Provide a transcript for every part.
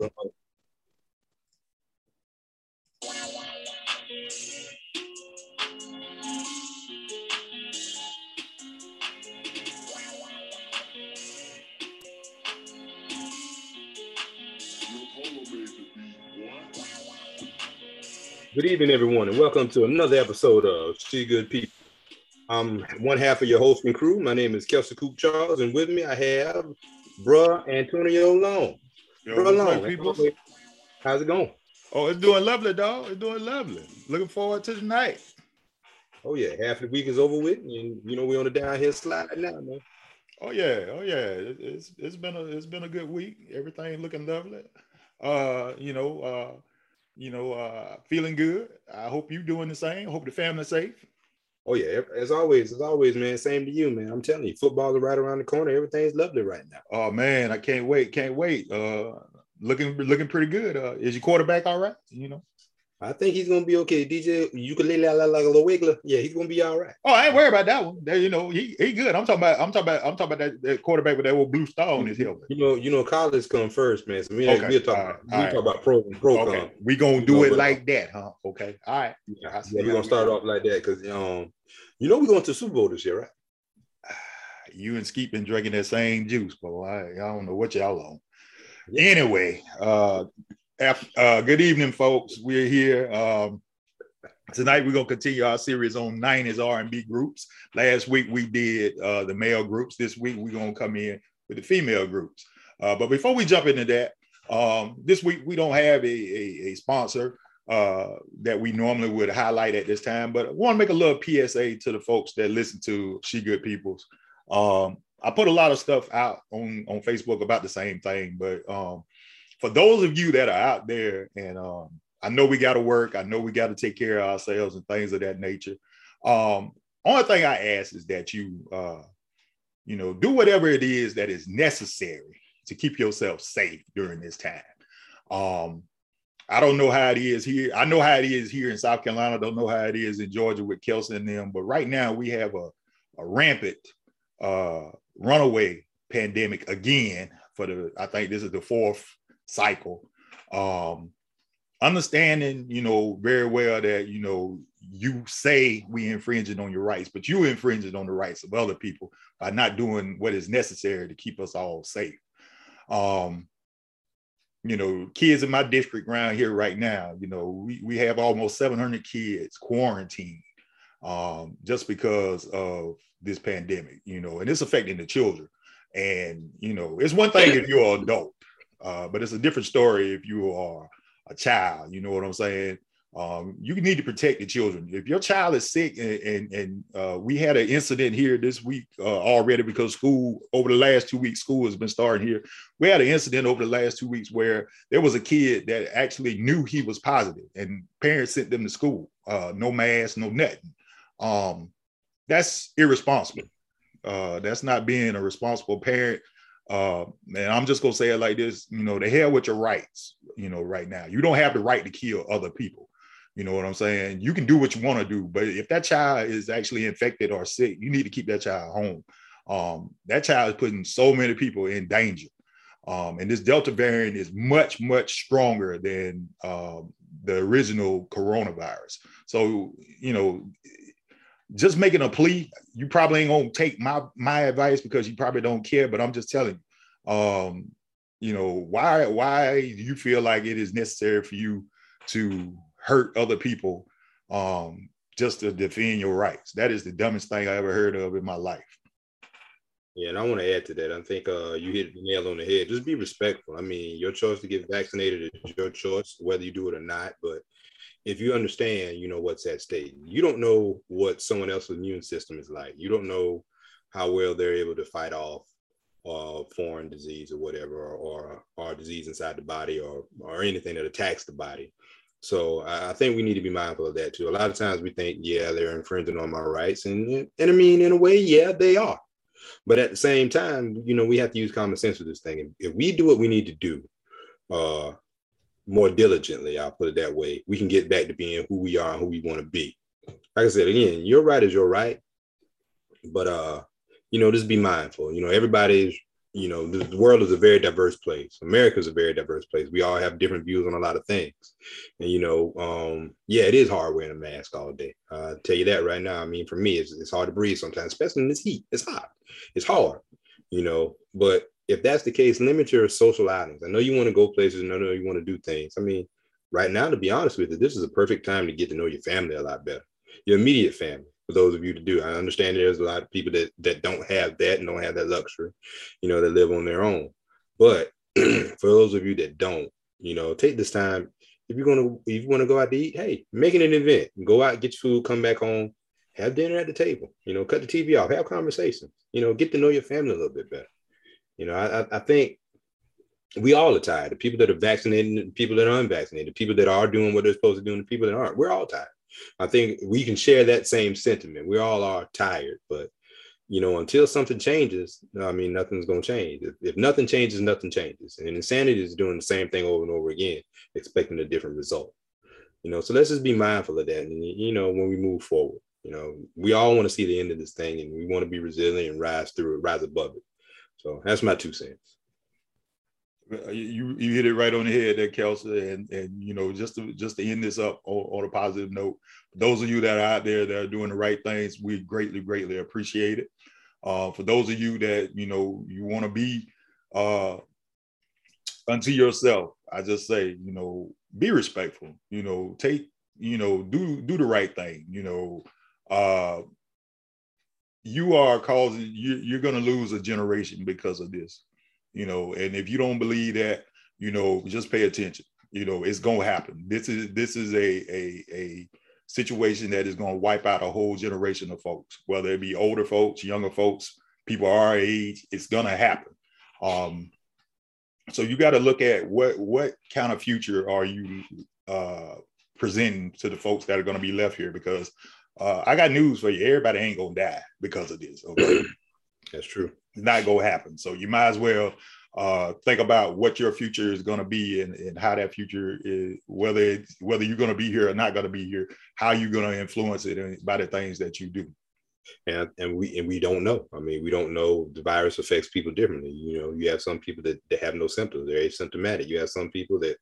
Good evening, everyone, and welcome to another episode of See Good People. I'm one half of your hosting crew. My name is Kelsey Coop Charles, and with me I have bruh Antonio Long. Yo, Bruh what's Long, people? how's it going? Oh, it's doing lovely, dog. It's doing lovely. Looking forward to tonight. Oh yeah, half the week is over with, and you know we're on the downhill slide now, man. Oh yeah, oh yeah. It- It's it's been a it's been a good week. Everything looking lovely. Uh, you know, uh, you know, uh, feeling good. I hope you doing the same. Hope the family's safe. Oh yeah, as always, as always, man. Same to you, man. I'm telling you, football is right around the corner. Everything's lovely right now. Oh man, I can't wait, can't wait. Uh, looking looking pretty good. Uh, is your quarterback all right? You know. I think he's gonna be okay. DJ Uiagalelei la- la- like a little wiggler. Yeah, he's gonna be all right. Oh, I ain't worried about that one. That, you know, he he good. I'm talking about I'm talking about I'm talking about that, that quarterback with that old blue star on his helmet. You know, you know, college come first, man. So we Okay, we'll talk all about right, we talk about pro pro Okay, com. we gonna do it like that, huh? Okay, all right. Yeah, yeah, we're gonna start off like that because um, you know we're going to the Super Bowl this year, right? You and Skeet been drinking that same juice, but I, I don't know what y'all on. Yeah. Anyway, uh, uh, good evening, folks. We're here. Um, tonight we're gonna continue our series on 90s R&B groups. Last week we did uh, the male groups. This week we're gonna come in with the female groups. Uh, but before we jump into that, um, this week we don't have a, a, a sponsor uh, that we normally would highlight at this time, but I want to make a little PSA to the folks that listen to She Good Peoples. Um, I put a lot of stuff out on, on Facebook about the same thing, but um, for those of you that are out there, and um, I know we got to work, I know we got to take care of ourselves and things of that nature. Um, only thing I ask is that you, uh, you know, do whatever it is that is necessary to keep yourself safe during this time. Um, I don't know how it is here. I know how it is here in South Carolina. Don't know how it is in Georgia with Kelsey and them. But right now we have a, a rampant uh, runaway pandemic again for the. I think this is the fourth cycle. Um, understanding, you know, very well that you know you say we infringing on your rights, but you infringing on the rights of other people by not doing what is necessary to keep us all safe. Um, you know, kids in my district around here right now, you know, we, we have almost 700 kids quarantined um, just because of this pandemic, you know, and it's affecting the children. And, you know, it's one thing if you're an adult, uh, but it's a different story if you are a child, you know what I'm saying? Um, you need to protect the children. If your child is sick, and and, and uh, we had an incident here this week uh, already because school over the last two weeks, school has been starting here. We had an incident over the last two weeks where there was a kid that actually knew he was positive, and parents sent them to school, uh, no mask, no nothing. Um, that's irresponsible. Uh, that's not being a responsible parent. Uh, and I'm just gonna say it like this: you know, the hell with your rights. You know, right now, you don't have the right to kill other people. You know what I'm saying? You can do what you want to do, but if that child is actually infected or sick, you need to keep that child home. Um, that child is putting so many people in danger. Um, and this Delta variant is much, much stronger than um, the original coronavirus. So, you know, just making a plea, you probably ain't gonna take my my advice because you probably don't care, but I'm just telling you, um, you know, why why do you feel like it is necessary for you to hurt other people um, just to defend your rights? That is the dumbest thing I ever heard of in my life. Yeah, and I want to add to that. I think uh, you hit the nail on the head. Just be respectful. I mean, your choice to get vaccinated is your choice, whether you do it or not. But if you understand, you know what's at stake. You don't know what someone else's immune system is like. You don't know how well they're able to fight off uh, foreign disease or whatever, or, or disease inside the body, or or anything that attacks the body. So I think we need to be mindful of that too. A lot of times we think, yeah, they're infringing on my rights, and and I mean, in a way, yeah, they are. But at the same time, you know, we have to use common sense with this thing. If we do what we need to do, uh, more diligently, I'll put it that way, we can get back to being who we are and who we want to be. Like I said, again, your right is your right, but uh, you know, just be mindful. You know, everybody's you know, the, world is a very diverse place. America is a very diverse place. We all have different views on a lot of things. And, you know, um, yeah, it is hard wearing a mask all day. Uh, I'll tell you that right now. I mean, for me, it's, it's hard to breathe sometimes, especially in this heat. It's hot. It's hard, you know, but if that's the case, limit your social outings. I know you want to go places and I know you want to do things. I mean, right now, to be honest with you, this is a perfect time to get to know your family a lot better, your immediate family for those of you to do. I understand there's a lot of people that that don't have that and don't have that luxury, you know, that live on their own. But for those of you that don't, you know, take this time. If you're gonna if you want to go out to eat, hey, make it an event. Go out, get your food, come back home, have dinner at the table. You know, cut the TV off, have conversations. You know, get to know your family a little bit better. You know, I, I think we all are tired. The people that are vaccinated, the people that are unvaccinated, the people that are doing what they're supposed to do, and the people that aren't. We're all tired. I think we can share that same sentiment. We all are tired, but you know, until something changes, I mean, nothing's going to change. If, if, nothing changes, nothing changes. And insanity is doing the same thing over and over again, expecting a different result. You know, so let's just be mindful of that. And, you know, when we move forward, you know, we all want to see the end of this thing and we want to be resilient and rise through it, rise above it. So that's my two cents. Uh, you you hit it right on the head there, Kelsey, and and you know just to just to end this up on, on, a positive note, those of you that are out there that are doing the right things, we greatly greatly appreciate it. Uh, for those of you that you know you want to be uh, unto yourself, I just say you know be respectful. You know take you know do do the right thing. You know uh, you are causing you, you're going to lose a generation because of this you know? And if you don't believe that you know just pay attention you know it's going to happen. This is this is a a a situation that is going to wipe out a whole generation of folks whether it be older folks younger folks people our age it's going to happen. Um so you got to look at what what kind of future are you uh presenting to the folks that are going to be left here? Because uh, I got news for you. Everybody ain't gonna die because of this. Okay, that's true. It's not gonna happen. So you might as well uh, think about what your future is going to be and, and how that future is whether it's, whether you're going to be here or not going to be here how you're going to influence it by the things that you do and and we and we don't know i mean we don't know the virus affects people differently you know you have some people that, that have no symptoms they're asymptomatic you have some people that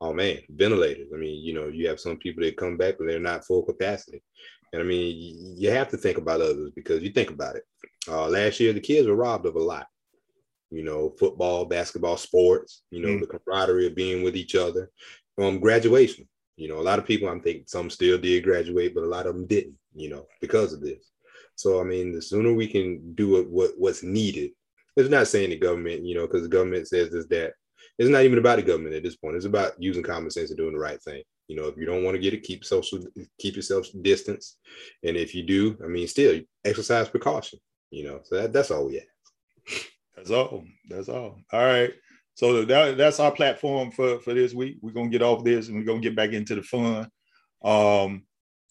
oh man ventilators i mean you know you have some people that come back but they're not full capacity and I mean, you have to think about others because you think about it. Uh, last year, the kids were robbed of a lot. You know, football, basketball, sports. You know, mm. the camaraderie of being with each other. Um, graduation. You know, a lot of people. I'm thinking some still did graduate, but a lot of them didn't. You know, because of this. So I mean, the sooner we can do it, what what's needed. It's not saying the government, you know, because the government says this that. It's not even about the government at this point. It's about using common sense and doing the right thing. You know, if you don't want to get it, keep social, keep yourself distance. And if you do, I mean, still exercise precaution. You know, so that, that's all we have. That's all. That's all. All right. So that, that's our platform for for this week. We're gonna get off this and we're gonna get back into the fun. Um,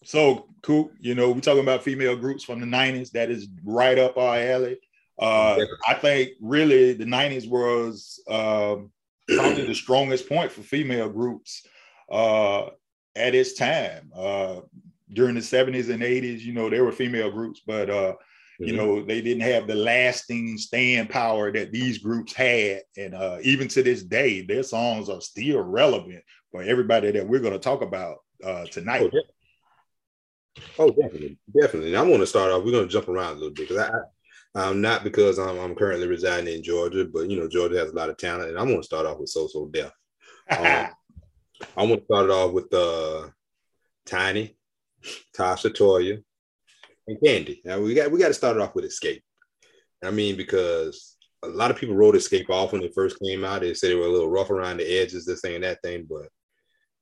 so cool. You know, we're talking about female groups from the '90s. That is right up our alley. Uh, I think really the '90s was um, probably the strongest point for female groups uh, at its time. Uh, during the 70s and 80s, you know, there were female groups, but uh, mm-hmm. you know, they didn't have the lasting stand power that these groups had. And uh, even to this day, their songs are still relevant for everybody that we're going to talk about uh, tonight. Oh, yeah. oh, definitely, definitely. And I want to start off. We're going to jump around a little bit because I, um, not because I'm, I'm currently residing in Georgia, but you know, Georgia has a lot of talent, and I want to start off with So So. Um, I want to start it off with uh, Tiny, Tasha Toya, and Kandi. Now we got we got to start it off with Xscape. I mean, because a lot of people wrote Xscape off when it first came out. They said they were a little rough around the edges, this thing and that thing. But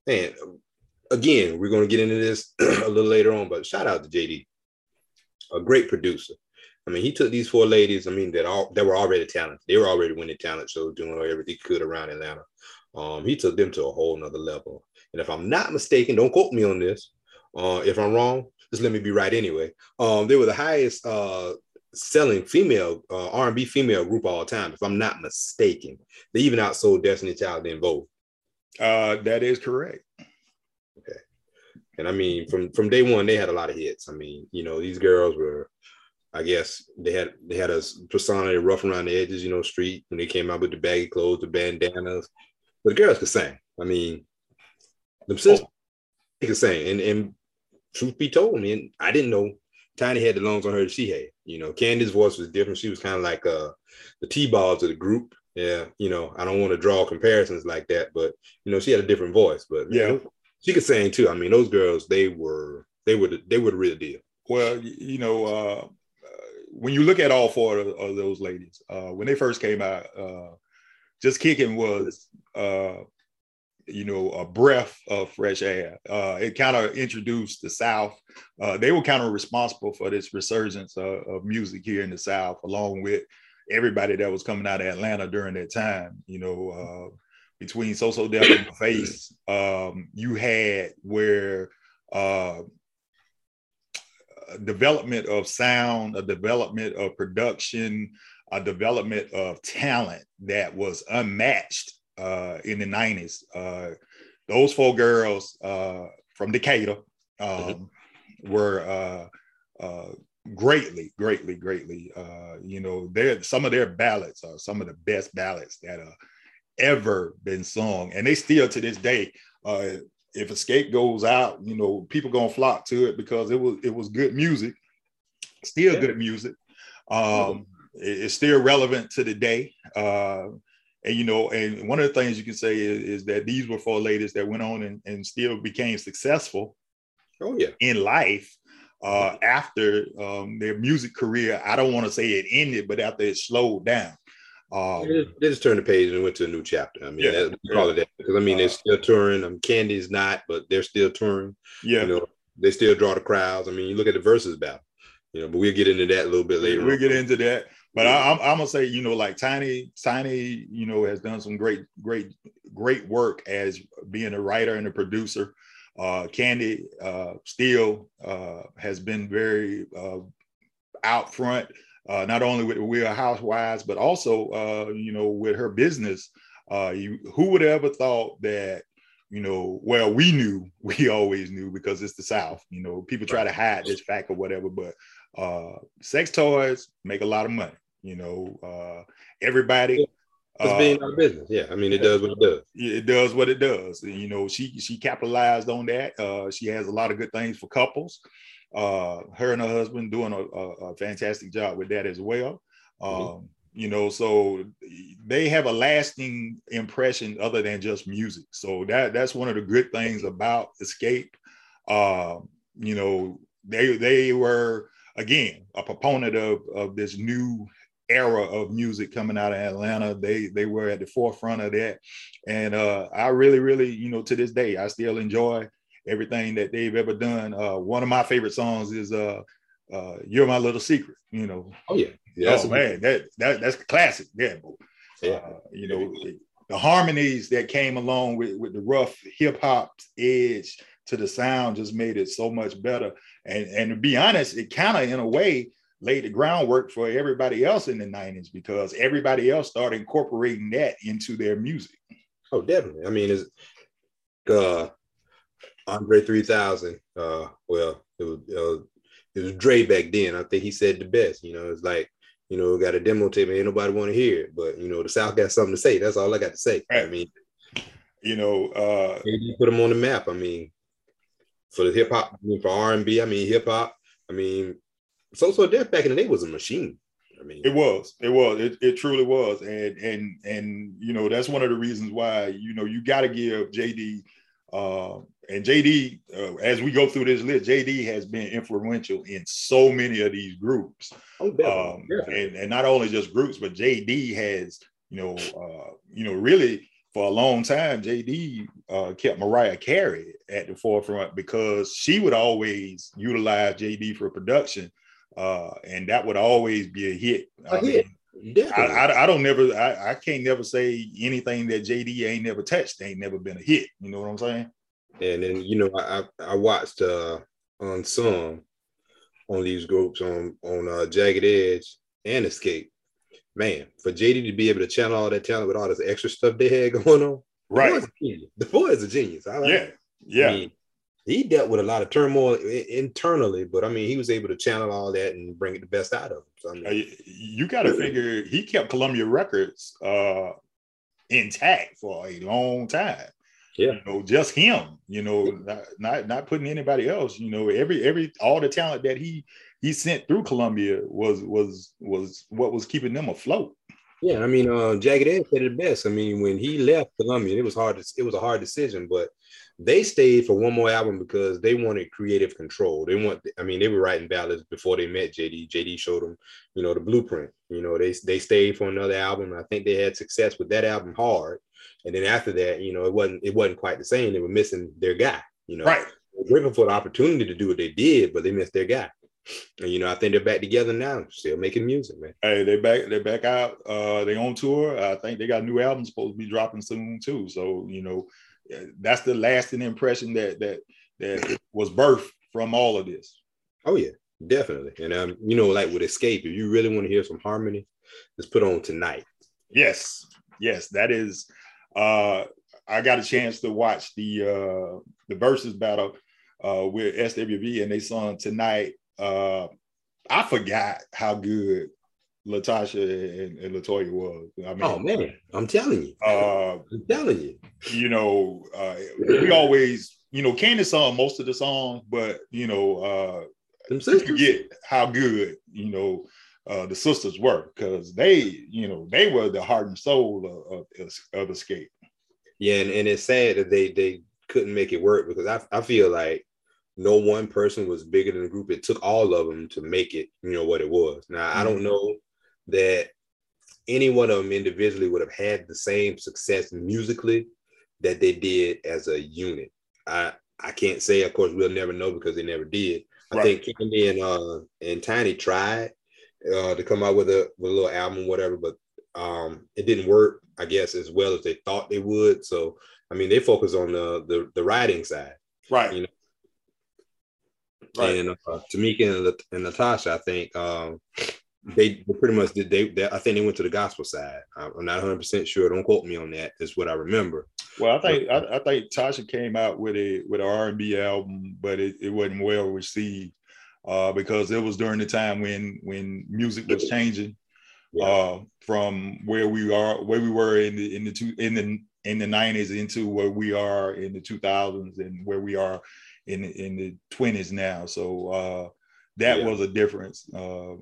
man, again, we're gonna get into this a little later on. But shout out to JD, a great producer. I mean, he took these four ladies. I mean, that all that were already talented. They were already winning talent shows, doing everything they could around Atlanta. Um, he took them to a whole nother level. And if I'm not mistaken, don't quote me on this. Uh, if I'm wrong, just let me be right anyway. Um, they were the highest uh, selling female uh, R&B female group all time, if I'm not mistaken. They even outsold Destiny Child in both. Uh, that is correct. Okay. And I mean, from from day one, they had a lot of hits. I mean, you know, these girls were I guess they had they had a persona rough around the edges, you know, street when they came out with the baggy clothes, the bandanas. But the girls could sing. I mean, the sisters oh. could sing. And and truth be told, I mean, I didn't know Tiny had the lungs on her that she had. You know, Kandi's voice was different. She was kind of like uh the T-Boz of the group. Yeah, you know, I don't want to draw comparisons like that, but you know, she had a different voice. But yeah, she could sing too. I mean, those girls, they were they were the, they were the real deal. Well, you know, uh, when you look at all four of, of those ladies, uh, when they first came out, uh, just kicking was, uh, you know, a breath of fresh air. Uh, it kind of introduced the South. Uh, they were kind of responsible for this resurgence of, of, music here in the South, along with everybody that was coming out of Atlanta during that time. You know, uh, between So So Def and Face, um, you had where development of sound, a development of production, a development of talent that was unmatched uh, in the 90s. Uh, those four girls uh, from Decatur um, mm-hmm. were uh, uh, greatly, greatly, greatly, uh, you know, they're, some of their ballads are some of the best ballads that have ever been sung. And they still to this day, if Xscape goes out, you know, people gonna flock to it because it was it was good music, still yeah. good music. Um, it, it's still relevant to the day. Uh, and you know, and one of the things you can say is, is that these were four ladies that went on and, and still became successful. Oh yeah, in life. Uh, after um, their music career, I don't want to say it ended, but after it slowed down. Um, they, just, they, just, turned the page and went to a new chapter. I mean, yeah, that, yeah. call it that because I mean they're uh, still touring. Um, Kandi's not, but they're still touring. Yeah, you know, they still draw the crowds. I mean, you look at the verses battle. You know, but we'll get into that a little bit later. We'll on. get into that. But. I, am I'm gonna say, you know, like Tiny, Tiny, you know, has done some great, great, great work as being a writer and a producer. Uh, Kandi uh, still uh, has been very uh, out front uh, not only with Real Housewives, but also, uh, you know, with her business. Uh, you, who would have ever thought that, you know, well, we knew, we always knew because it's the South. You know, people try to hide this fact or whatever, but uh, sex toys make a lot of money. You know, uh, everybody. It's being our business. Yeah, I mean, it does what it does. It does what it does. And, you know, she she capitalized on that. Uh, she has a lot of good things for couples uh, her and her husband doing a, a, a fantastic job with that as well. Mm-hmm. Um, you know, so they have a lasting impression other than just music. So that that's one of the good things about Xscape. Uh, you know, they they were again a proponent of of this new era of music coming out of Atlanta. They they were at the forefront of that, and uh, I really really you know to this day I still enjoy everything that they've ever done. Uh, one of my favorite songs is uh, uh, "You're My Little Secret." You know. Oh yeah. yeah oh man, that, that that's classic. Yeah. Yeah. Uh, you know, the harmonies that came along with with the rough hip hop edge to the sound just made it so much better. And and to be honest, it kind of in a way laid the groundwork for everybody else in the 90s because everybody else started incorporating that into their music. Oh, definitely. I mean, it's uh Andre 3000. Uh, well, it was, uh, it was Dre back then. I think he said the best. You know, it's like, you know, got a demo tape, ain't nobody want to hear it, but you know, the South got something to say. That's all I got to say. Right. I mean, you know, uh, you put them on the map. I mean, for the hip hop, I mean, for R and B, I mean, hip hop. I mean, So So Def back in the day was a machine. I mean, it was, it was, it, it truly was, and and and you know that's one of the reasons why you know you got to give JD uh, and JD, uh, as we go through this list, JD has been influential in so many of these groups. Oh, um, and, and not only just groups, but JD has, you know, uh, you know, really for a long time, JD uh, kept Mariah Carey at the forefront because she would always utilize JD for production, uh, and that would always be a hit. A I hit. Mean, I, I, I, don't never I, I can't never say anything that JD ain't never touched ain't never been a hit. You know what I'm saying? And then you know I I watched uh on some on these groups on on uh, Jagged Edge and Xscape. Man, for JD to be able to channel all that talent with all this extra stuff they had going on, right? The boy is a genius. The boy is I like yeah, yeah. I mean, he dealt with a lot of turmoil internally, but I mean, he was able to channel all that and bring it the best out of him. So, I mean, you got to figure he kept Columbia Records uh, intact for a long time. Yeah, you know, just him. You know, not, not not putting anybody else. You know, every every all the talent that he he sent through Columbia was was was what was keeping them afloat. Yeah, I mean, uh, Jagged Edge said it best. I mean, when he left Columbia, it was hard. To, it was a hard decision, but they stayed for one more album because they wanted creative control. They want. I mean, they were writing ballads before they met JD. JD showed them, you know, the blueprint. You know, they they stayed for another album. I think they had success with that album hard, and then after that, you know, it wasn't it wasn't quite the same. They were missing their guy. You know, right. Grateful for the opportunity to do what they did, but they missed their guy. And you know, I think they're back together now, still making music, man. Hey, they back, they're back out. Uh, they on tour. I think they got new albums supposed to be dropping soon too. So you know, that's the lasting impression that that that was birthed from all of this. Oh yeah, definitely. And um, you know, like with Xscape, if you really want to hear some harmony, just put on tonight. Yes, yes, that is. Uh, I got a chance to watch the uh the versus battle uh with SWV, and they sung tonight uh, I forgot how good LaTocha and, and Latoya was. I mean, oh man, I'm telling you. Uh, I'm telling you. You know, uh, we always, you know, Candace sung most of the songs, but you know, uh, Them forget how good, you know, uh, the sisters were because they, you know, they were the heart and soul of, of, of Xscape. Yeah, and, and it's sad that they they couldn't make it work because I, I feel like no one person was bigger than the group. It took all of them to make it, you know, what it was. Now. I don't mm-hmm. know that any one of them individually would have had the same success musically that they did as a unit. I I can't say, of course, we'll never know because they never did. Right. I think Kandi and uh and Tiny tried uh to come out with a with a little album, whatever, but um it didn't work, I guess, as well as they thought they would. So I mean, they focus on the the, the writing side, right? You know, Right. And uh, Tamika and, and, Natasha, I think um, they, pretty much did. They, they, I think they went to the gospel side. I'm not 100 percent sure. Don't quote me on that. Is what I remember. Well, I think I, I, think Tocha came out with a with an R&B album, but it, it wasn't well received uh, because it was during the time when when music was changing yeah. uh, from where we are where we were in the in the two in the in the 90s into where we are in the 2000s and where we are in in the twenties now. So uh, that yeah. was a difference. Uh,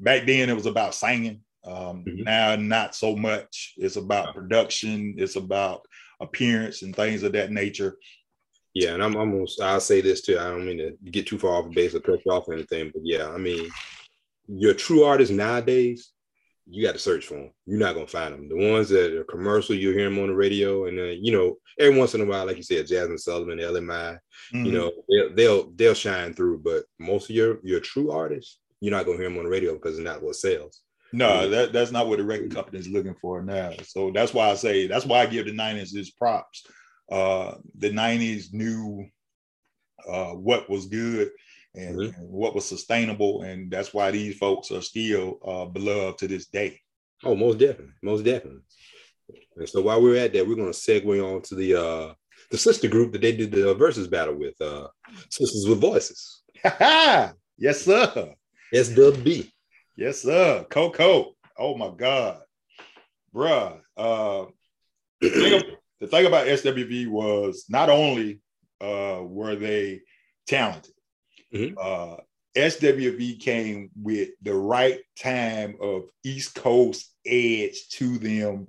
back then, it was about singing. Um, mm-hmm. Now, not so much. It's about production. It's about appearance and things of that nature. Yeah, and I'm almost. I'll say this too. I don't mean to get too far off the base or cut you off or anything, but yeah, I mean, your true artist nowadays you got to search for them. You're not gonna find them. The ones that are commercial, you hear them on the radio, and then you know every once in a while, like you said, Jazmine Sullivan, Ella Mai, mm-hmm. you know they'll, they'll they'll shine through. But most of your your true artists, you're not gonna hear them on the radio because it's not what sells. No, that, that's not what the record company is looking for now. So that's why I say that's why I give the '90s its props. Uh, the '90s knew uh, what was good and, mm-hmm. and, what was sustainable. And that's why these folks are still uh, beloved to this day. Oh, most definitely, most definitely. And so while we're at that, we're going to segue on to the uh, the sister group that they did the versus battle with, uh, Sisters with Voices. yes, sir. SWV. Yes, sir. Coko. Oh my God, bruh. Uh, the, thing, the thing about SWV was not only uh, were they talented, Mm-hmm. Uh, SWV came with the right time of East Coast edge to them,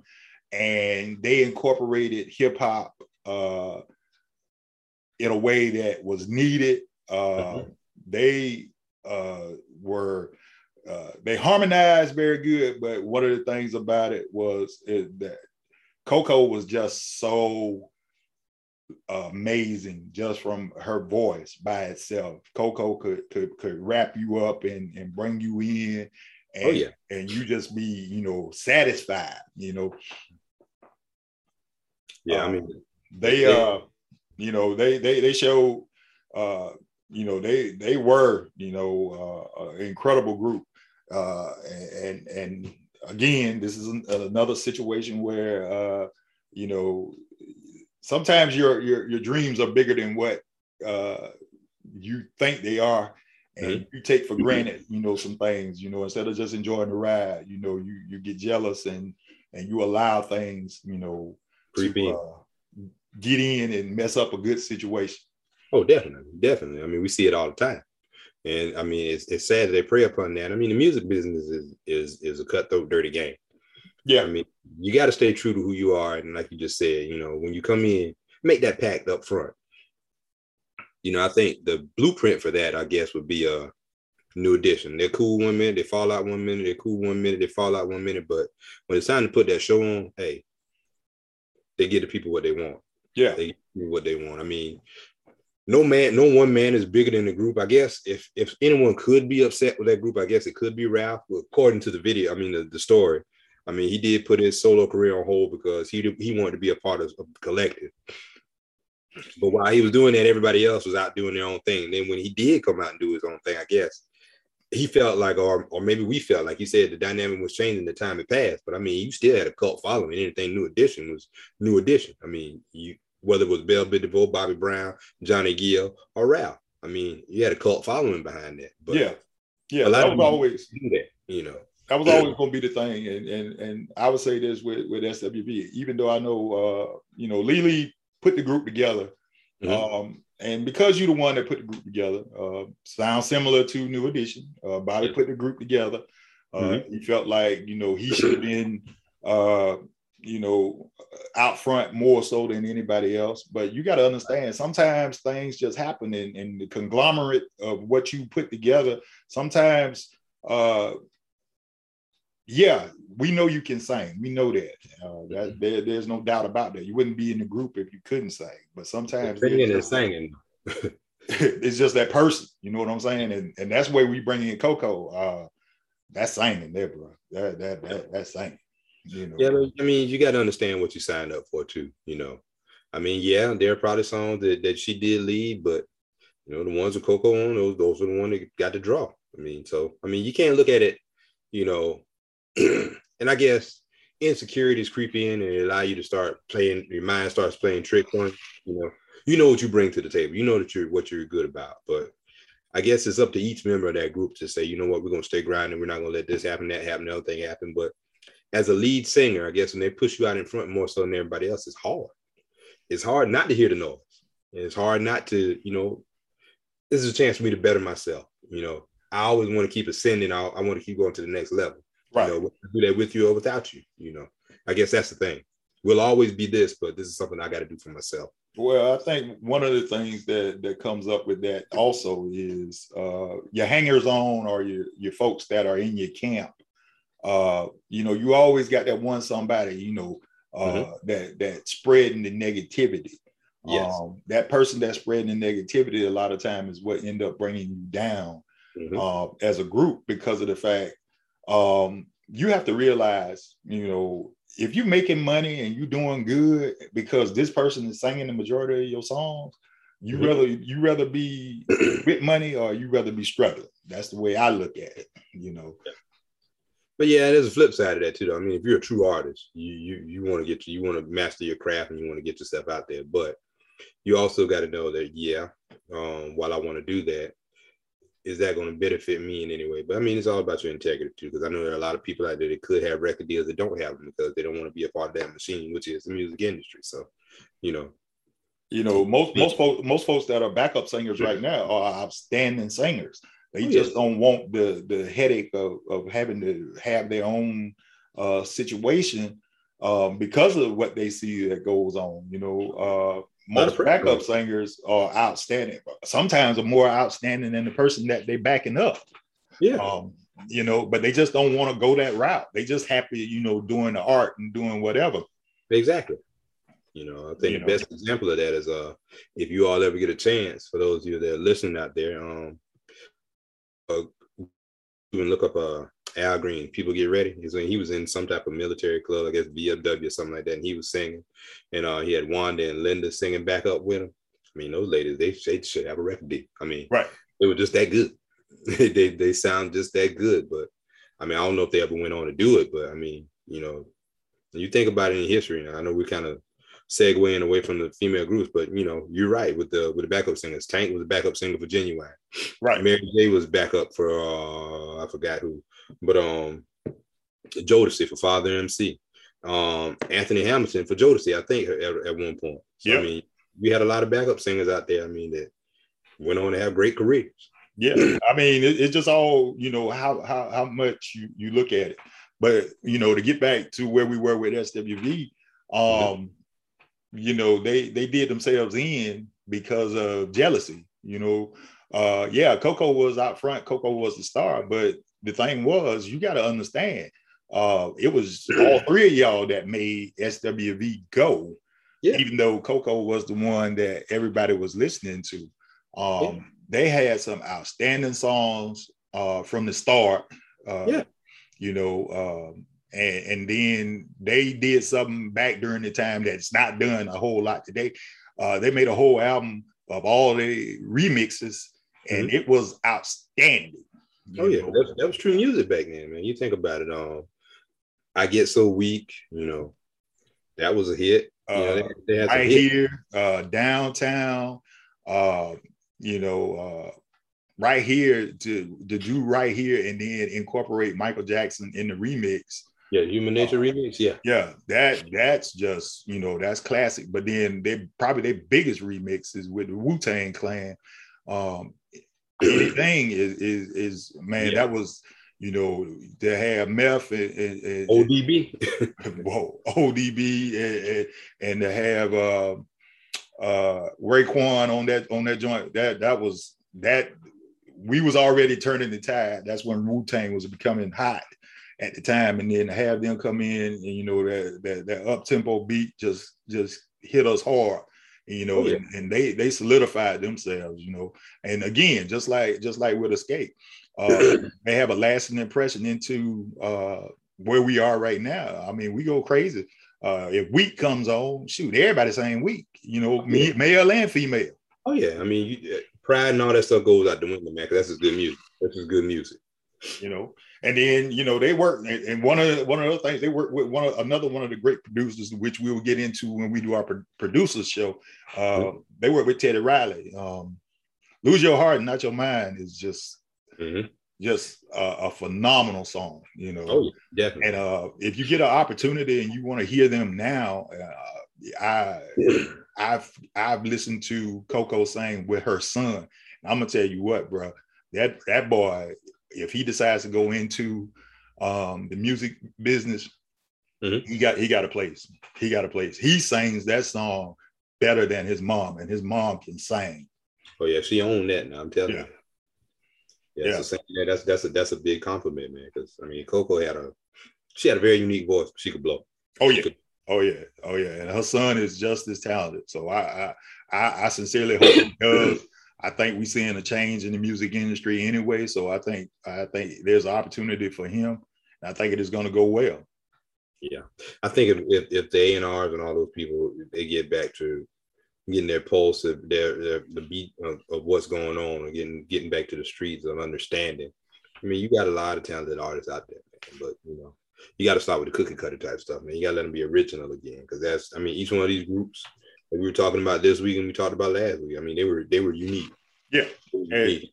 and they incorporated hip hop uh, in a way that was needed. Uh, mm-hmm. They uh, were uh, they harmonized very good, but one of the things about it was that Coko was just so amazing just from her voice by itself. Coko could could could wrap you up and, and bring you in and, oh, yeah. and you just be, you know, satisfied, you know. Yeah, um, I mean they uh you know they they they show uh you know they they were, you know, uh, an incredible group. Uh and and again, this is another situation where uh you know sometimes your your your dreams are bigger than what uh, you think they are, and mm-hmm. you take for granted, you know, some things. You know, instead of just enjoying the ride, you know, you you get jealous and and you allow things, you know, to uh, get in and mess up a good situation. Oh, definitely, definitely. I mean, we see it all the time. And I mean, it's, it's sad that they prey upon that. I mean, the music business is is is a cutthroat, dirty game. Yeah. I mean, you got to stay true to who you are. And like you just said, you know, when you come in, make that pact up front. You know, I think the blueprint for that, I guess, would be a New Edition. They're cool one minute, they fall out one minute, they're cool one minute, they fall out one minute. But when it's time to put that show on, hey, they get the people what they want. Yeah. They get what they want. I mean, no man, no one man is bigger than the group. I guess if if anyone could be upset with that group, I guess it could be Ralph. according to the video, I mean the, the story, I mean, he did put his solo career on hold because he he wanted to be a part of, the collective. But while he was doing that, everybody else was out doing their own thing. And then when he did come out and do his own thing, I guess he felt like, or or maybe we felt like he said the dynamic was changing, the time it passed. But I mean, you still had a cult following. Anything New Edition was New Edition. I mean, you whether it was Bell Biv DeVoe, Bobby Brown, Johnny Gill, or Ralph. I mean, you had a cult following behind that. But yeah, yeah, a lot that was always do that, you know that was always going to be the thing. And and and I would say this with with SWV, even though I know uh, you know Lelee put the group together, mm-hmm. um, and because you're the one that put the group together, uh, sounds similar to New Edition. Uh, Bobby put the group together. Uh, mm-hmm. He felt like you know he should have been uh, you know out front more so than anybody else. But you got to understand, sometimes things just happen in, in the conglomerate of what you put together. Sometimes uh, yeah, we know you can sing. We know that. Uh, that mm-hmm. there, there's no doubt about that. You wouldn't be in the group if you couldn't sing. But sometimes singing and singing. it's just that person. You know what I'm saying? And and that's where we bring in Coko. Uh, that's singing there, bro. That that, that that's singing. You know? Yeah, I mean, you got to understand what you signed up for too. You know, I mean, yeah, there are probably songs that, that she did lead, but you know, the ones with Coko on, those those are the ones that got the draw. I mean, so I mean, you can't look at it, you know, and I guess insecurities creep in and allow you to start playing. Your mind starts playing tricks on you. Know, you know what you bring to the table. You know that you're what you're good about. But I guess it's up to each member of that group to say, you know what, we're gonna stay grinding. We're not gonna let this happen, that happen, the other thing happen. But as a lead singer, I guess when they push you out in front more so than everybody else, it's hard. It's hard not to hear the noise. And it's hard not to, you know, this is a chance for me to better myself. You know, I always want to keep ascending. I, I want to keep going to the next level. Right. You know, do that with you or without you. You know, I guess that's the thing. We'll always be this, but this is something I got to do for myself. Well, I think one of the things that that comes up with that also is uh, your hangers on or your your folks that are in your camp. Uh, you know, you always got that one somebody, you know, uh, mm-hmm. that that spreading the negativity. Yes. Um, that person that's spreading the negativity a lot of time is what end up bringing you down mm-hmm. uh, as a group because of the fact um, you have to realize, you know, if you're making money and you're doing good because this person is singing the majority of your songs, you mm-hmm. rather you rather be with money or you rather be struggling. That's the way I look at it, you know. But yeah, there's a flip side of that too. Though. I mean, if you're a true artist, you you you want to get you want to master your craft and you want to get yourself out there. But you also got to know that yeah, um, while I want to do that, is that going to benefit me in any way? But I mean, it's all about your integrity too, because I know there are a lot of people out there that could have record deals that don't have them because they don't want to be a part of that machine, which is the music industry. So, you know, you know, most most folks most folks that are backup singers right now are outstanding singers. They oh, just yeah. don't want the the headache of, of having to have their own uh, situation um, because of what they see that goes on. You know, uh, most backup singers are outstanding. Sometimes are more outstanding than the person that they're backing up. Yeah. Um, you know, but they just don't want to go that route. They just happy, you know, doing the art and doing whatever. Exactly. You know, I think you the know. best example of that is uh if you all ever get a chance, for those of you that are listening out there, um can look up uh Al Green, People Get Ready. He's he was in some type of military club, I guess VFW or something like that, and he was singing. And uh, he had Wanda and Linda singing back up with him. I mean, those ladies, they, they should have a record deal. I mean, right. They were just that good. they, they sound just that good. But I mean, I don't know if they ever went on to do it, but I mean, you know, you think about it in history, I know we kind of segueing away from the female groups. But you know, you're right with the with the backup singers. Tank was a backup singer for Ginuwine. Right. Mary J was backup for uh I forgot who, but um Jodeci for Father MC. Um Anthony Hamilton for Jodeci, I think at, at one point. So Yep. I mean, we had a lot of backup singers out there. I mean that went on to have great careers. Yeah, I mean, it, it's just all you know how how how much you you look at it. But you know, to get back to where we were with SWV, um, you know, they they did themselves in because of jealousy. You know, uh, yeah, Coko was out front. Coko was the star, but the thing was, you got to understand, uh, it was all three of y'all that made SWV go. Yeah. Even though Coko was the one that everybody was listening to. Um, Yeah. they had some outstanding songs uh, from the start. Uh, Yeah. You know, um, and, and then they did something back during the time that's not done a whole lot today. Uh, they made a whole album of all the remixes, and it was outstanding. Oh yeah, that, that was true music back then, man. You think about it. Um, I get so weak, you know, that was a hit. You know, they, Uh, they had right hits. here, uh, downtown, uh, you know, uh, right here to to do right here and then incorporate Michael Jackson in the remix. Yeah, Human Nature remix. Yeah, Yeah, that that's just you know that's classic. But then they probably their biggest remix is with the Wu Tang Clan. Um, anything is is is man Yeah. that was you know to have meth and, and, and ODB. whoa, ODB and, and, and to have uh, uh, Raekwon on that on that joint that that was that we was already turning the tide. That's when Wu Tang was becoming hot at the time, and then have them come in and you know that that, that up tempo beat just just hit us hard. You know, Oh, yeah. and, and they they solidified themselves. You know, and again, just like just like with Xscape, uh, they have a lasting impression into uh, where we are right now. I mean, we go crazy. Uh, if Weak comes on, shoot, everybody saying Weak, you know, me, Yeah. male and female. oh yeah, I mean, you, uh, pride and all that stuff goes out the window, man. Because that's just good music. That's just good music. you know. And then you know they work, and- one of the, one of the things they work with one of, another one of the great producers, which we will get into when we do our pro- producers show. Uh, They work with Teddy Riley. Um, Lose Your Heart, Not Your Mind is just Mhm. just a, a phenomenal song, you know. Oh definitely. And uh, if you get an opportunity and you want to hear them now, uh, I I've I've listened to Coko sing with her son. I'm gonna tell you what, bro. That that boy, if he decides to go into um, the music business, Mhm. he got he got a place. He got a place. He sings that song better than his mom, and his mom can sing. Oh yeah, she owned that now. I'm telling Yeah. you. Yeah, Yeah. So saying that, that's that's a that's a big compliment, man. Because I mean, Coko had a she had a very unique voice. She could blow. Oh yeah. could- Oh yeah, oh yeah, and her son is just as talented. So I, I, I, I sincerely hope he does. I think we're seeing a change in the music industry anyway. So I think, I think there's an opportunity for him. And I think it is going to go well. Yeah, I think if if, if the A and R's and all those people they get back to getting their pulse of their, their the beat of, of what's going on and getting getting back to the streets of understanding. I mean, you got a lot of talented artists out there, man, but you know, you got to start with the cookie cutter type stuff, man. You got to let them be original again, because that's I mean, each one of these groups we were talking about this week and we talked about last week. I mean, they were they were unique. Yeah. Were unique.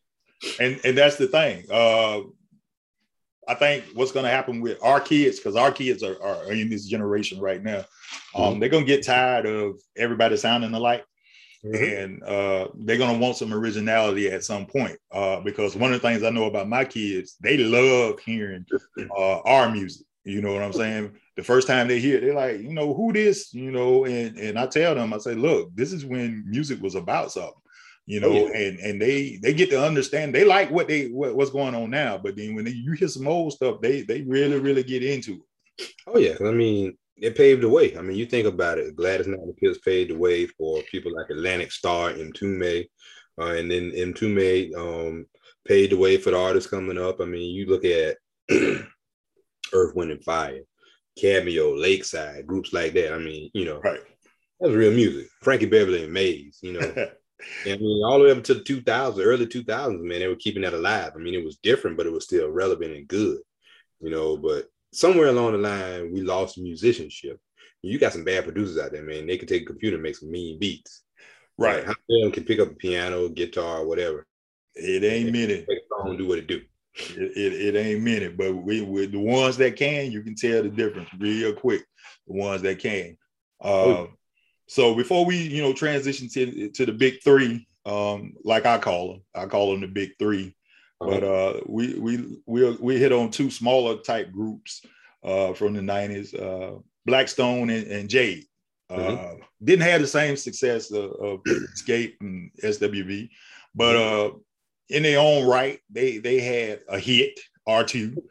And and that's the thing. Uh, I think what's going to happen with our kids, because our kids are, are in this generation right now, um, they're going to get tired of everybody sounding alike. Mhm. and uh, they're gonna want some originality at some point. Uh, because one of the things I know about my kids, they love hearing uh, our music. You know what I'm saying? The first time they hear it, they're like, you know, who this? You know, and and I tell them, I say, look, this is when music was about something. You know, Oh, yeah. and and they they get to understand. They like what they what, what's going on now, but then when they, you hear some old stuff, they they really really get into it. Oh yeah, I mean, it paved the way. I mean, you think about it. Gladys Knight and the Pips paved the way for people like Atlantic Starr, Mtume, uh, and then Mtume um, paved the way for the artists coming up. I mean, you look at Earth, Wind, and Fire, Cameo, Lakeside, groups like that. I mean, you know, Right. that was real music. Frankie Beverly and Maze, you know. I mean, all the way up to the 2000s, early 2000s, man, they were keeping that alive. I mean, it was different, but it was still relevant and good, you know. But somewhere along the line, we lost musicianship. You got some bad producers out there, man. They can take a computer and make some mean beats. Right. Like, how can pick up a piano, guitar, whatever. It ain't many. Make do what it do. It, it, it, ain't many, but we with the ones that can, you can tell the difference real quick. The ones that can. Oh. So before we, you know, transition to to the big three, um, like I call them, I call them the big 3 uh-huh. But uh, we we we we hit on two smaller type groups uh, from the '90s, uh, Blackstone and, and Jade. Mm-hmm. Uh, didn't have the same success of, of Xscape and SWV, but mm-hmm. uh, in their own right, they they had a hit or two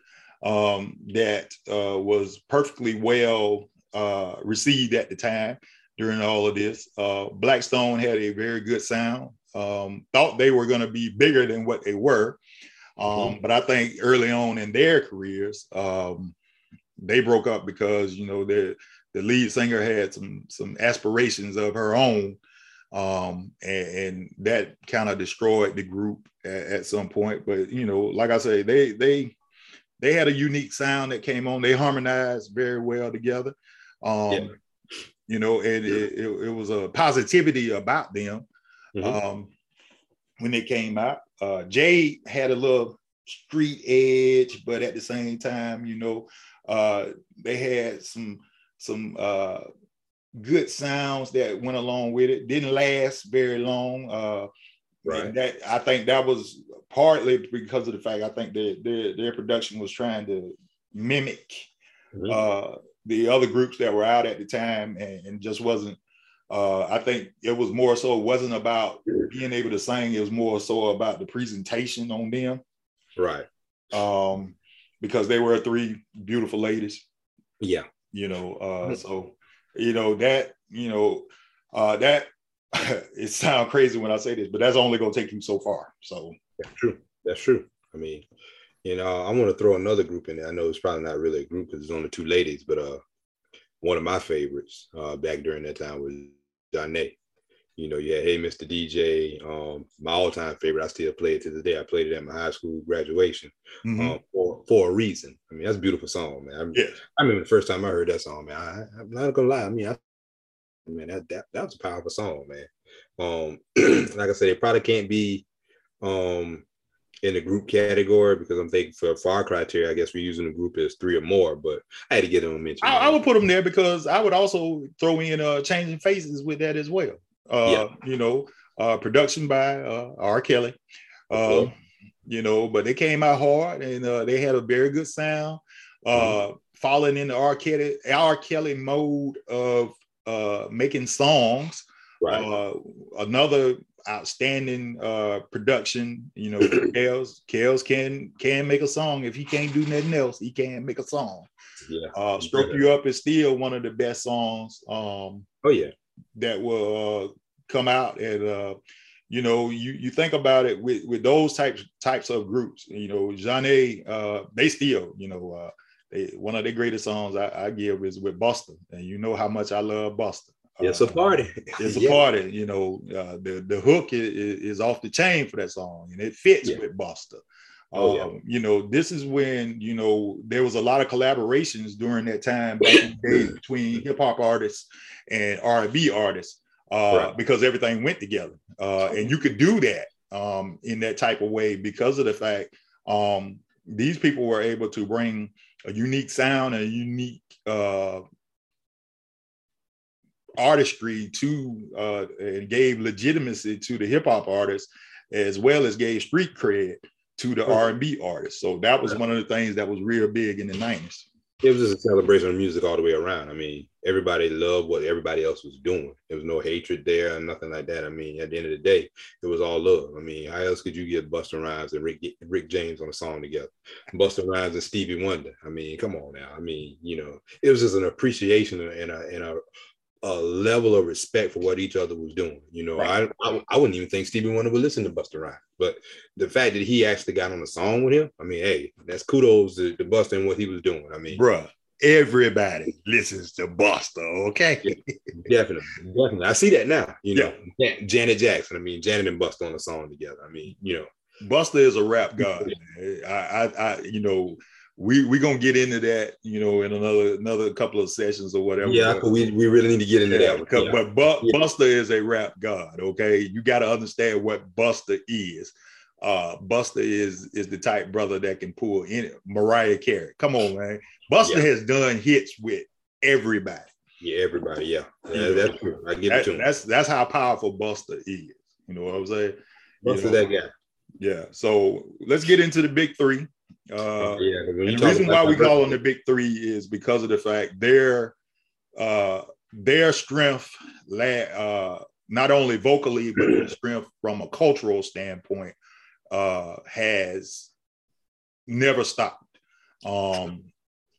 um, that uh, was perfectly well uh, received at the time during all of this. Uh, Blackstone had a very good sound. Um, thought they were going to be bigger than what they were, um, mm-hmm. but I think early on in their careers, um, they broke up because you know the the lead singer had some some aspirations of her own um, and, and, that kind of destroyed the group at, at, some point. But you know, like I say, they they they had a unique sound that came on. They harmonized very well together. Um, yeah. You know, and it, it, it, was a positivity about them mm-hmm. um, when they came out. Uh, Jay had a little street edge, but at the same time, you know, uh, they had some some uh, good sounds that went along with it. Didn't last very long. Uh, right. that I think that was partly because of the fact I think that their, their production was trying to mimic mm-hmm. uh, the other groups that were out at the time, and, and just wasn't. Uh, I think it was more so it wasn't about being able to sing. It was more so about the presentation on them. Right. Um, because they were three beautiful ladies. Yeah. You know, uh, so you know that you know uh, that it sounds crazy when I say this, but that's only going to take you so far. So that's true. That's true. I mean, you know, I want to throw another group in there. I know it's probably not really a group because it's only two ladies, but uh, one of my favorites uh, back during that time was Zhané. You know, yeah, hey, Mr. DJ, um, my all-time favorite. I still play it to this day. I played it at my high school graduation mm-hmm. um, for for a reason. I mean, that's a beautiful song, man. I, yeah. I remember the first time I heard that song, man. I, am not gonna lie. I mean, I, man, that, that that was a powerful song, man. Um, like I said, it probably can't be um in the group category because I'm thinking for, for our criteria, I guess we're using the group as three or more, but I had to get them mentioned. I, I, would put them there because I would also throw in uh changing faces with that as well. Uh, yeah. you know, uh, production by uh, R. Kelly. Uh, you know, but they came out hard and uh, they had a very good sound. Uh, mm-hmm. Falling in the R. Kelly, R. Kelly mode of uh, making songs. Right. Uh, another outstanding uh, production. You know, Kels Kels can can make a song. If he can't do nothing else, he can't make a song. Yeah. Uh, Stroke You Up is still one of the best songs. Um, oh yeah that will uh, come out and uh, you know you you think about it with with those types types of groups you know Zhané uh they still you know uh they, one of their greatest songs I, I, give is with Busta and you know how much I love Busta it's a uh, party it's a yeah. party you know uh, the the hook is, is off the chain for that song and it fits yeah. with Busta Oh, yeah. Um, you know, this is when you know there was a lot of collaborations during that time back in the day between hip hop artists and R and B artists uh, right. because everything went together, uh, and you could do that um, in that type of way because of the fact um, these people were able to bring a unique sound and a unique uh, artistry to uh, and gave legitimacy to the hip hop artists as well as gave street cred to the R&B artists. So that was one of the things that was real big in the 90s. It was just a celebration of music all the way around. I mean, everybody loved what everybody else was doing. There was no hatred there, nothing like that. I mean, at the end of the day, it was all love. I mean, how else could you get Busta Rhymes and Rick Rick James on a song together? Busta Rhymes and Stevie Wonder. I mean, come on now. I mean, you know, it was just an appreciation and a and a a level of respect for what each other was doing. You know, right. I, I, I wouldn't even think Stevie Wonder would listen to Busta Rhymes, but the fact that he actually got on a song with him, I mean, hey, that's kudos to, to Busta and what he was doing. I mean, bruh, everybody listens to Busta. Okay, yeah, definitely, definitely. I see that now. You know, yeah. Janet Jackson. I mean, Janet and Busta on a song together. I mean, you know, Busta is a rap god. I, I, I, you know we we gonna get into that, you know, in another another couple of sessions or whatever. Yeah, but we, we really need to get into yeah, that. One. Yeah. But Bu- yeah. Busta is a rap god. Okay, you got to understand what Busta is. Uh, Busta is is the type brother that can pull in Mariah Carey. Come on, man. Busta has done hits with everybody. Yeah, everybody. Yeah, yeah that's true. I get that, it. That's that's how powerful Busta is. You know what I'm saying? Busta, you know, that guy. Yeah. So let's get into the big three. Uh, yeah, the reason why we call them the big three is because of the fact their uh, their strength, uh, not only vocally but their strength from a cultural standpoint, uh, has never stopped. Um,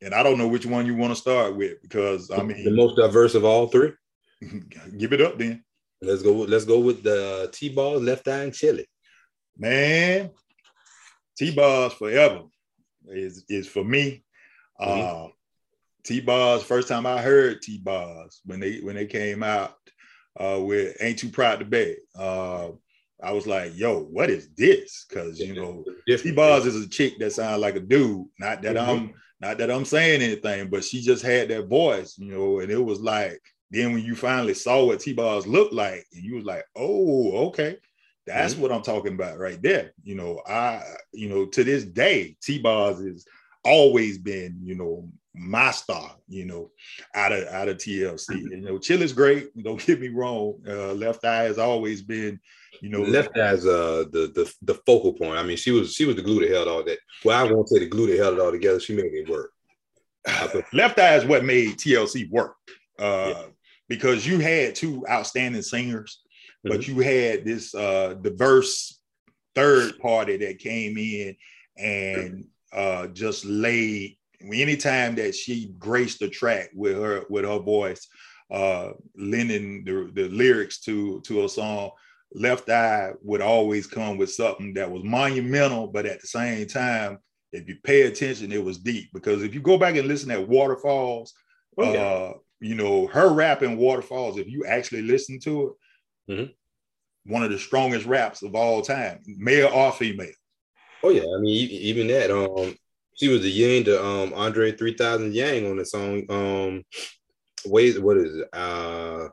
and I don't know which one you want to start with because I mean the most diverse of all three. give it up then. Let's go. Let's go with the T-Boz, Left Eye, and Chili. Man, T-Boz forever is is for me. Mm-hmm. Uh, T-Boz, first time I heard T-Boz when they when they came out uh, with "Ain't Too Proud to Beg." Uh, I was like, "Yo, what is this?" Because you know, T-Boz is a chick that sounds like a dude. Not that mm-hmm. I'm not that I'm saying anything, but she just had that voice, you know, and it was like. Then when you finally saw what T-Boz looked like, and you was like, "Oh, okay." That's mm-hmm. what I'm talking about right there. You know, I, you know, to this day, T-Boz has always been, you know, my star, you know, out of out of TLC. Mm-hmm. You know, Chill is great. Don't get me wrong. Uh, Left Eye has always been, you know, Left Eye's uh the the the focal point. I mean, she was she was the glue that held all that. Well, I won't say the glue that held it all together. She made it work. Left Eye is what made TLC work. Uh, yeah. because you had two outstanding singers mm-hmm. but you had this uh, diverse third party that came in and uh, just laid anytime that she graced the track with her with her voice, uh, lending the, the lyrics to to a song. Left Eye would always come with something that was monumental, but at the same time, if you pay attention, it was deep. Because if you go back and listen at Waterfalls, oh, yeah. uh, you know her rap in Waterfalls. If you actually listen to it, Mm-hmm. One of the strongest raps of all time, male or female. Oh yeah, I mean even that. Um, she was the Yang to um Andre three thousand Yang on the song. Um, ways what is it? Uh,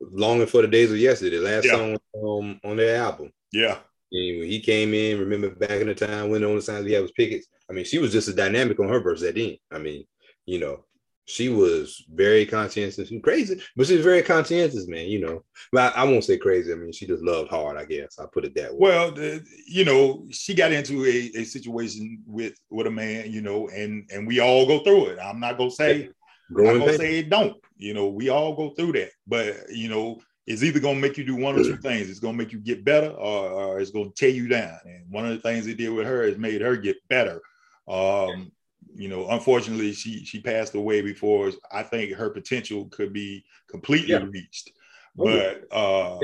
longing for the days of yesterday. Last yeah. song um on their album. Yeah. And when he came in, remember back in the time when the only signs we had was pickets. I mean, she was just a dynamic on her verse at the end. I mean, you know, she was very conscientious and crazy, but she's very conscientious, man. You know, but I, I, won't say crazy. I mean, she just loved hard. I guess I put it that way. Well, the, you know, she got into a, a situation with with a man, you know, and and we all go through it. I'm not gonna say, I'm gonna say it don't. You know, we all go through that, but you know, it's either gonna make you do one or two things. It's gonna make you get better, or, or it's gonna tear you down. And one of the things it did with her is made her get better. Um, you know, unfortunately, she she passed away before I think her potential could be completely yeah. reached. Oh, but uh,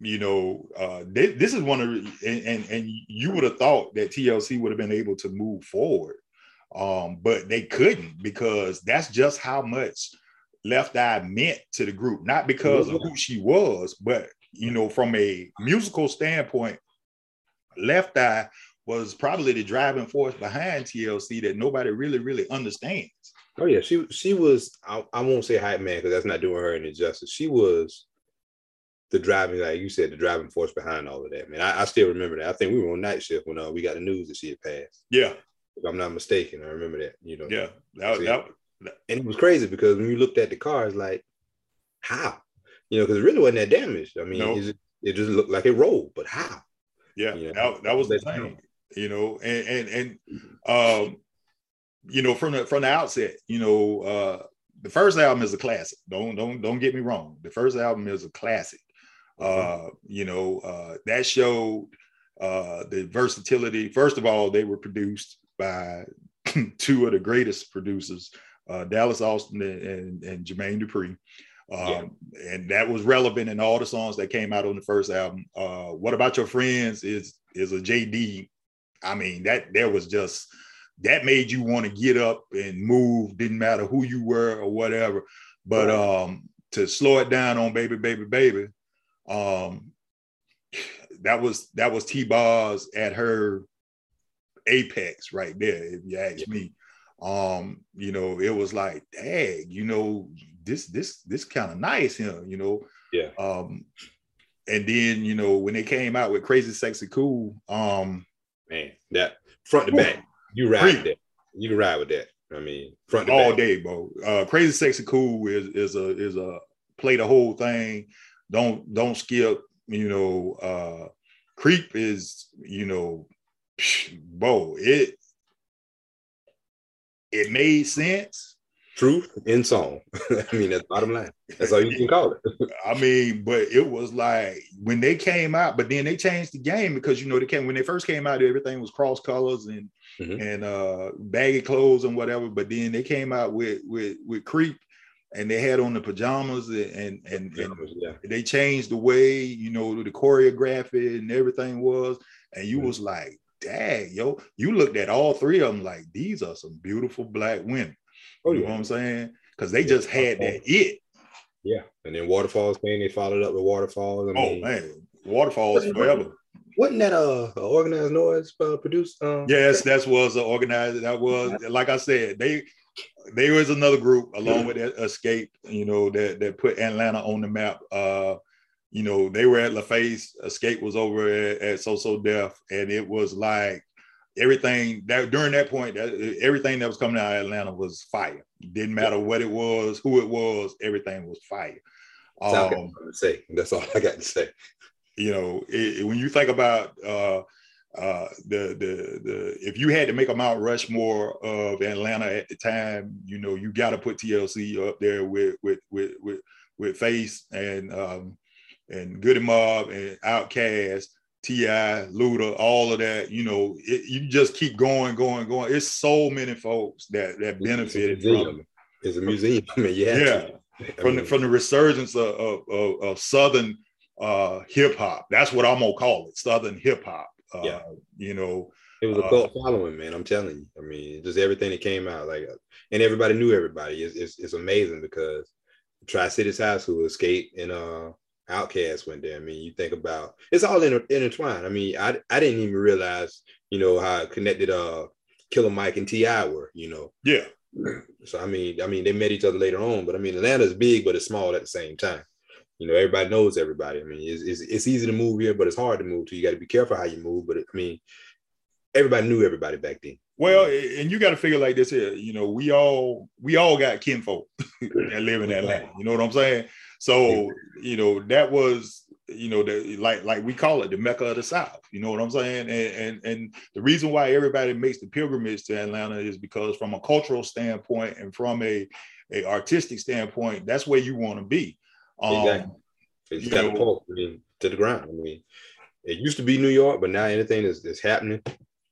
you know, uh, they, this is one of and, and, and you would have thought that TLC would have been able to move forward, um, but they couldn't because that's just how much Left Eye meant to the group, not because of who she was, but you know, from a musical standpoint, Left Eye was probably the driving force behind TLC that nobody really, really understands. Oh yeah, she she was. I, I won't say hype man because that's not doing her any justice. She was the driving, like you said, the driving force behind all of that. Man, I, I still remember that. I think we were on night shift when uh, we got the news that she had passed. Yeah, if I'm not mistaken, I remember that. You know. Yeah, that, that, that, and it was crazy because when you looked at the cars, like, how? You know, because it really wasn't that damaged. I mean, it, it just looked like it rolled, but how? Yeah, you know? that, that was the thing you know, and and and um, you know, from the from the outset, you know, uh, the first album is a classic. Don't don't don't get me wrong. The first album is a classic. Uh, you know, uh, that showed uh, the versatility. First of all, they were produced by two of the greatest producers, uh, Dallas Austin and, and, and Jermaine Dupri. Um, yeah. and that was relevant in all the songs that came out on the first album. Uh, what about your friends is is a JD I mean, that there was just that made you want to get up and move, didn't matter who you were or whatever. But um to slow it down on baby, baby, baby, um that was that was T-Boz at her apex right there, if you ask me. Um, you know, it was like, dang, you know, this this this kind of nice here, you know. Yeah. Um, and then you know when they came out with Crazy Sexy Cool, um, man, that front to back, you ride with that. You can ride with that. I mean, front all back. day, bro. Uh, Crazy Sexy Cool is is a is a play the whole thing. Don't don't skip. You know, uh, Creep is you know, bro. It it made sense truth in song. I mean, that's bottom line. That's all you can call it. I mean, but it was like when they came out, but then they changed the game because you know they came when they first came out, everything was cross colors and mm-hmm. and uh baggy clothes and whatever. But then they came out with with with creep and they had on the pajamas and and, pajamas, and yeah. they changed the way you know the choreography and everything was, and you mm-hmm. was like, dang, yo, you looked at all three of them like these are some beautiful black women. Oh, you know what I'm saying? Because they yeah. just had that it. Yeah, and then waterfalls came. They followed up with waterfalls. I oh, mean, oh man, waterfalls forever. Wasn't that a, a organized noise uh, produced? Um, yes, that was an organized. That was like I said. They they was another group along with Xscape. You know that that put Atlanta on the map. Uh, you know they were at LaFace. Xscape was over at, at So So Def, and it was like everything that during that point, that, everything that was coming out of Atlanta was fire. didn't matter what it was, who it was, everything was fire. That's um, all say. That's all I got to say. You know, it, when you think about uh, uh, the the the if you had to make a Mount Rushmore of Atlanta at the time, you know, you got to put TLC up there with with with with with Face and um, and Goodie Mob and Outkast T.I., Luda, all of that, you know, it, you just keep going, going, going. It's so many folks that that benefited it's from it. It's a museum. I mean, yeah. yeah. From mean, the, from the resurgence of, of, of Southern uh, hip hop. That's what I'm gonna call it, Southern hip hop. Uh, yeah. You know, it was a uh, cult uh, following, man. I'm telling you. I mean, just everything that came out, like, and everybody knew everybody. It's, it's, it's amazing because Tri Cities High School, Xscape, and uh, Outkast went there. I mean, you think about it's all inter- intertwined. I mean, I I didn't even realize, you know, how connected uh Killer Mike and T.I. were, you know. Yeah. So I mean, I mean, they met each other later on, but I mean, Atlanta's big, but it's small at the same time. You know, everybody knows everybody. I mean, it's, it's, it's easy to move here, but it's hard to move too. You got to be careful how you move. But it, I mean, everybody knew everybody back then. Well, and you got to figure like this here. You know, we all we all got kinfolk that live in Atlanta. You know what I'm saying? So you know that was you know the like like we call it the mecca of the south. You know what i'm saying? And, and and the reason why everybody makes the pilgrimage to atlanta is because from a cultural standpoint and from a, a artistic standpoint that's where you want to be. Um exactly. it's got to I mean, to the ground. I mean it used to be new york but now anything that's, that's happening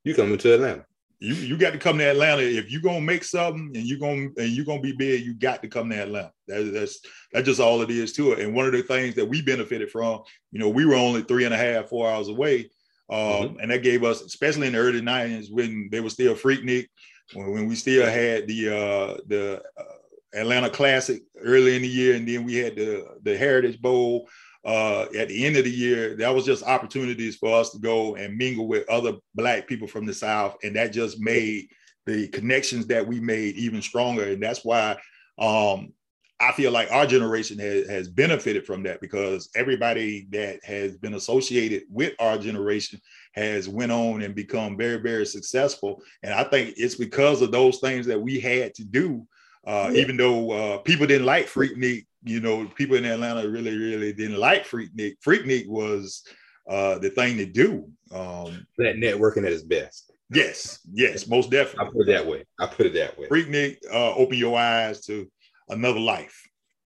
you come into atlanta you you got to come to Atlanta if you're gonna make something and you're gonna and you're gonna be big. You got to come to Atlanta. That, that's that's just all it is to it. And one of the things that we benefited from, you know, we were only three and a half, four hours away, um, mm-hmm. and that gave us, especially in the early '90s when they were still Freaknik, when, when we still had the uh, the uh, Atlanta Classic early in the year, and then we had the the Heritage Bowl uh, at the end of the year, that was just opportunities for us to go and mingle with other Black people from the South. And that just made the connections that we made even stronger. And that's why um, I feel like our generation has, has benefited from that because everybody that has been associated with our generation has went on and become very, very successful. And I think it's because of those things that we had to do uh, yeah. Even though uh, people didn't like Freaknik, you know, people in Atlanta really, really didn't like Freaknik. Freaknik was uh, the thing to do. Um, that networking at its best. Yes, yes, most definitely. I put it that way. I put it that way. Freaknik uh, open your eyes to another life.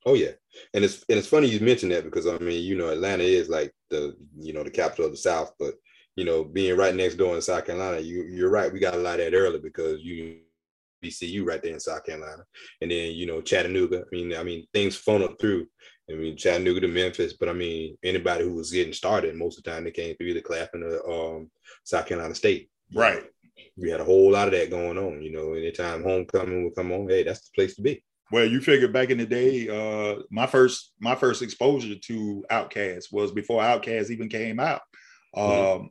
Oh yeah, and it's and it's funny you mentioned that because I mean you know Atlanta is like the you know the capital of the South, but you know being right next door in South Carolina, you you're right. We got a lot of that early because you BCU right there in South Carolina, and then you know Chattanooga. I mean, I mean things funneled through. I mean Chattanooga to Memphis, but I mean anybody who was getting started, most of the time they came through either Claflin or um, South Carolina State. Right. We had a whole lot of that going on. You know, anytime homecoming would come on, hey, that's the place to be. Well, you figure back in the day, uh, my first my first exposure to Outkast was before Outkast even came out. Mm-hmm. Um,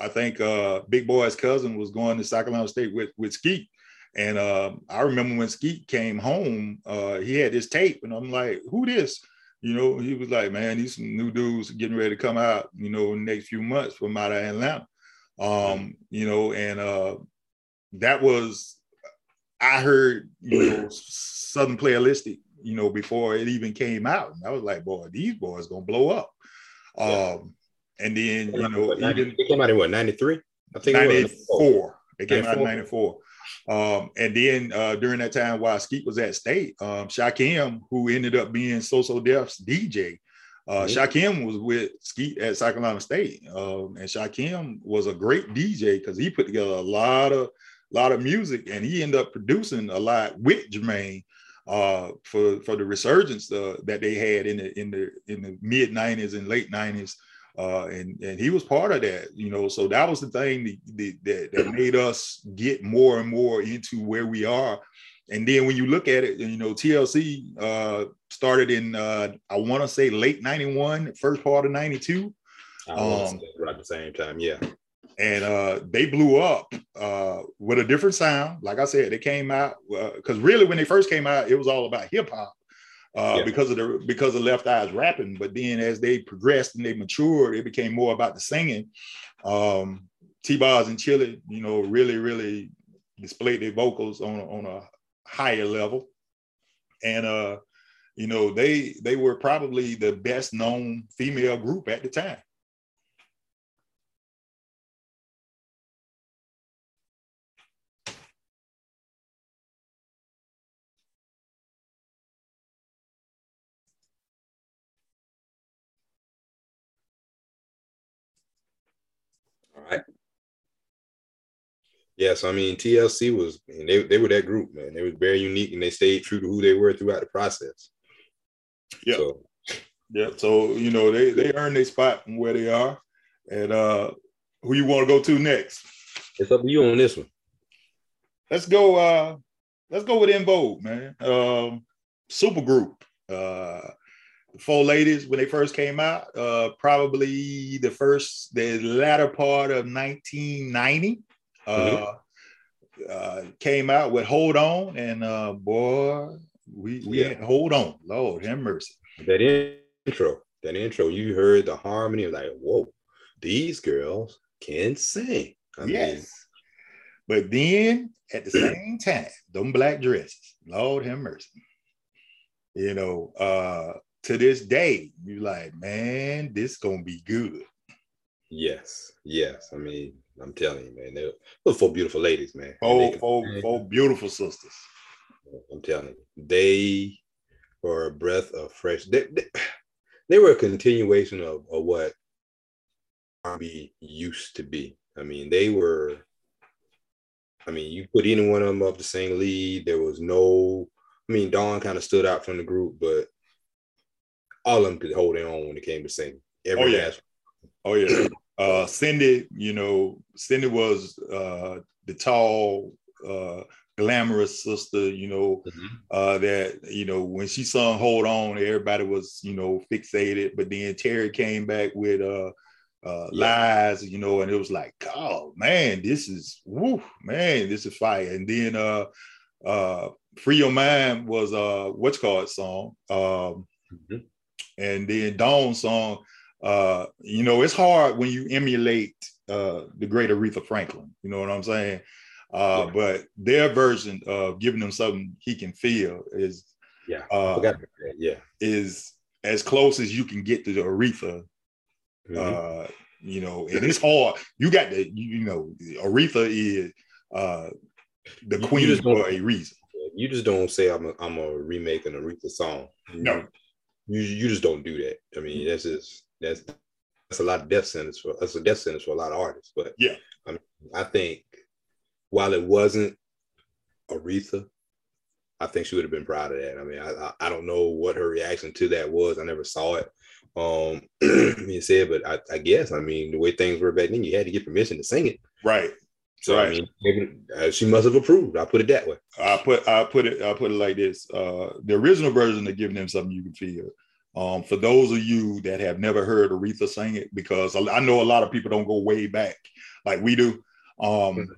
I think uh, Big Boi's cousin was going to South Carolina State with with Skeet. And uh, I remember when Skeet came home, uh, he had this tape, and I'm like, "Who this?" You know, he was like, "Man, these new dudes getting ready to come out." You know, in the next few months from out of Atlanta. Um, you know, and uh, that was I heard, you know, Southern Playalistic, you know, before it even came out. And I was like, boy, these boys gonna blow up. Um, and then you know, even it came out in what 93? I think 94. It, came 94. out in 94. Um, and then uh, during that time while Skeet was at state, um, Shakim, who ended up being So So Def's DJ, uh. Shakim was with Skeet at South Carolina State, um, and Shakim was a great DJ because he put together a lot of lot of music, and he ended up producing a lot with Jermaine uh, for for the resurgence uh, that they had in the in the in the mid '90s and late '90s. Uh, and and he was part of that, you know. So that was the thing that, that, that made us get more and more into where we are. And then when you look at it, you know, TLC uh, started in uh, I want to say late '91, first part of '92. Um, right at the same time, yeah and uh, they blew up uh, with a different sound. Like I said, they came out because uh, really when they first came out, it was all about hip hop uh, yeah. because of the because of Left Eyes rapping. But then as they progressed and they matured, it became more about the singing. Um, T-Boz and Chili, you know, really really displayed their vocals on on a higher level, and uh, you know they they were probably the best known female group at the time. Yes, I mean TLC was and they, they were that group, man. They was very unique and they stayed true to who they were throughout the process. Yeah. So, yeah. So, you know, they they earned their spot from where they are. And uh who you want to go to next? It's up to you on this one. Let's go uh let's go with En Vogue, man. Um super group. Uh four ladies when they first came out, uh probably the first the latter part of 1990 mm-hmm. Uh, uh, came out with "Hold On," and uh, boy, we we yeah. hold on, Lord have mercy. That intro, that intro, you heard the harmony, like, whoa, these girls can sing. I yes. Mean, but then at the same time, them black dresses, Lord have mercy. You know, uh, to this day, you like, man, this gonna be good. Yes, yes. I mean, I'm telling you, man, they were four beautiful ladies, man. Four, four, four beautiful sisters. I'm telling you, they were a breath of fresh. They, they, they were a continuation of, of what R&B used to be. I mean, they were. I mean, you put any one of them up the same lead. There was no. I mean, Dawn kind of stood out from the group, but all of them could hold their own when it came to singing. Every oh yeah. Oh yeah uh, Cindy, you know, Cindy was uh, the tall, uh, glamorous sister, you know, mm-hmm. uh, that, you know, when she sung Hold On, everybody was, you know, fixated. But then Terry came back with uh, uh, yeah. Lies, you know, and it was like, oh, man, this is, woo, man, this is fire. And then uh, uh, Free Your Mind was uh, what's called song. Um, mm-hmm. And then Dawn's song, uh, you know, it's hard when you emulate uh, the great Aretha Franklin. You know what I'm saying? Uh, yeah. But their version of giving them something he can feel is yeah, uh, yeah, is as close as you can get to the Aretha. Mm-hmm. Uh, you know, and it's hard. You got to, you, know, Aretha is uh, the queen for a reason. You just don't say I'm a, I'm a remake an Aretha song. No, you you just don't do that. I mean, that's just that's that's a lot of death sentence for that's a death sentence for a lot of artists. But yeah, I mean, I think while it wasn't Aretha, I think she would have been proud of that. I mean, I, I don't know what her reaction to that was. I never saw it. Um, you said, but I, I, guess I mean the way things were back then, you had to get permission to sing it. Right. So right. I mean, maybe, uh, she must have approved. I put it that way. I put I put it I put it like this. Uh, the original version of giving them something you can feel Um, for those of you that have never heard Aretha sing it, because I know a lot of people don't go way back like we do. Um,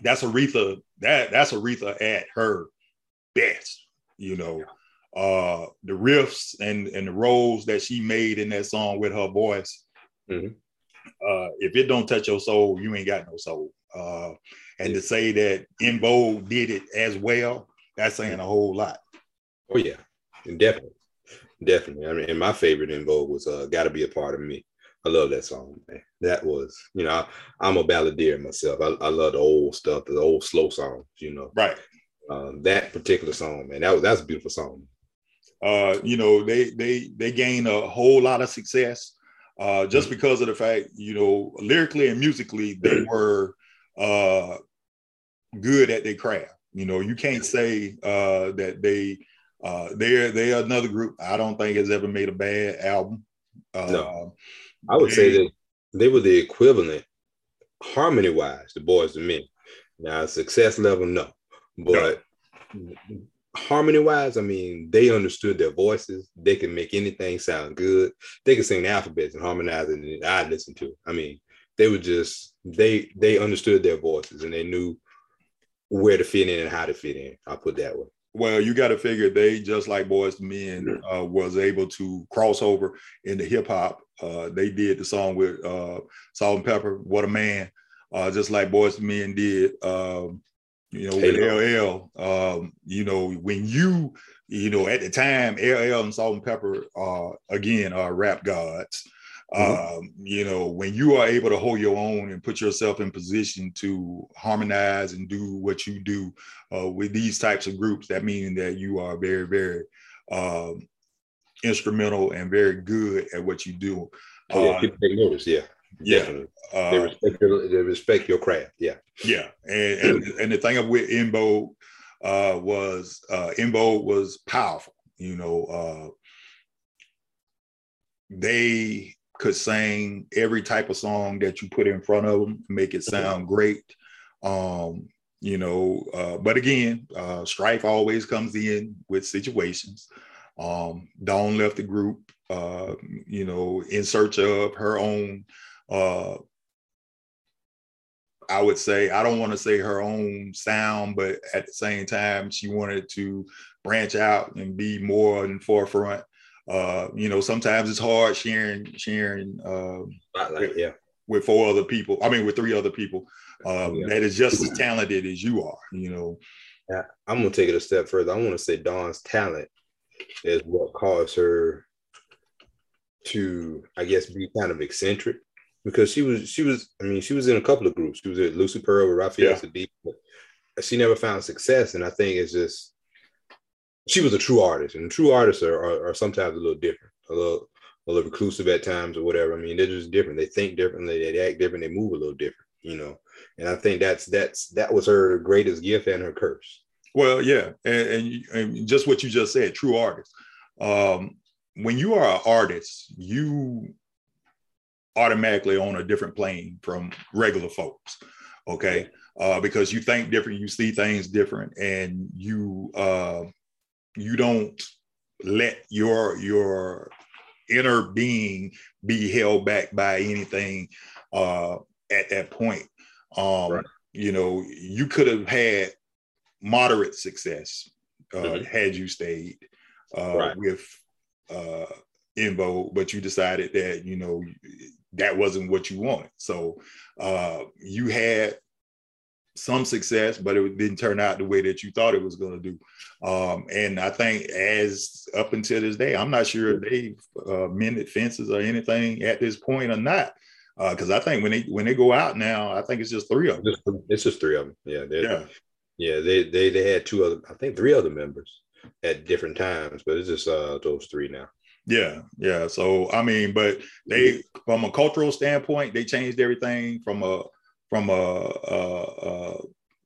that's Aretha. That that's Aretha at her best. You know, uh, the riffs and and the roles that she made in that song with her voice. Mm-hmm. Uh, if it don't touch your soul, you ain't got no soul. Uh, and to say that En Vogue did it as well, that's saying a whole lot. Oh yeah, definitely, definitely. I mean, and my favorite En Vogue was uh, "Got to Be a Part of Me." I love that song, man. That was, you know, I, am a balladeer myself. I, I, love the old stuff, the old slow songs, you know. Right. Uh, that particular song, man, that was that's a beautiful song. Uh, you know, they they they gained a whole lot of success uh, just because of the fact, you know, lyrically and musically, they were uh, good at their craft. You know, you can't say uh, that they uh, they're they're another group. I don't think has ever made a bad album. Uh, no. I would say that they were the equivalent, harmony wise, the Boyz II Men. Now, success level, no, but no. Harmony wise, I mean, they understood their voices. They can make anything sound good. They could sing the alphabets and harmonize it, and I listened to it. I mean, they were just they they understood their voices and they knew where to fit in and how to fit in. I'll put that way. Well, you got to figure they just like Boyz II Men uh, was able to cross over into hip hop. Uh, they did the song with uh, Salt-N-Pepa, "What a Man," uh, just like Boyz II Men did. Um, you know, with LL. Um, you know, when you, you know, at the time, LL and Salt-N-Pepa, uh, again, are rap gods. Mm-hmm. Um, you know, when you are able to hold your own and put yourself in position to harmonize and do what you do uh, with these types of groups, that means that you are very, very um, instrumental and very good at what you do. Oh, yeah, uh, people take notice. Yeah. Yeah, uh, they respect your they respect your craft. Yeah, yeah, and and, and the thing with En Vogue uh, was uh, Vogue was powerful. You know, uh, they could sing every type of song that you put in front of them, make it sound great. Um, you know, uh, but again, uh, strife always comes in with situations. Um, Dawn left the group, uh, you know, in search of her own. I would say I don't want to say her own sound, but at the same time, she wanted to branch out and be more in forefront uh, you know, sometimes it's hard sharing sharing uh, with, yeah. with four other people. I mean, with three other people um, yeah. that is just as talented as you are. You know. Yeah, I'm gonna take it a step further. I want to say Dawn's talent is what caused her to, I guess, be kind of eccentric because she was she was I mean she was in a couple of groups. She was at Lucy Pearl with Raphael yeah. Saadiq, but she never found success. And I think it's just she was a true artist, and true artists are, are, are, sometimes a little different, a little a little reclusive at times or whatever. I mean, they're just different. They think differently, they act different, they move a little different, you know. And I think that's that's that was her greatest gift and her curse. Well, yeah, and, and, and just what you just said, true artist. Um, when you are an artist, you automatically on a different plane from regular folks. Okay. Uh, because you think different, you see things different, and you uh, you don't let your your inner being be held back by anything uh, at that point. Um, right. You know, you could have had moderate success uh, mm-hmm. had you stayed uh, right. with En Vogue, but you decided that you know that wasn't what you wanted. So uh, you had some success, but it didn't turn out the way that you thought it was going to do. Um, and I think as up until this day, I'm not sure if they've uh, mended fences or anything at this point or not. Because uh, I think when they when they go out now, I think it's just three of them. It's just three of them. Yeah, yeah, yeah. They they they had two other, I think three other members at different times, but it's just uh, those three now. Yeah, yeah. So I mean, but they from a cultural standpoint, they changed everything from a from a, a, a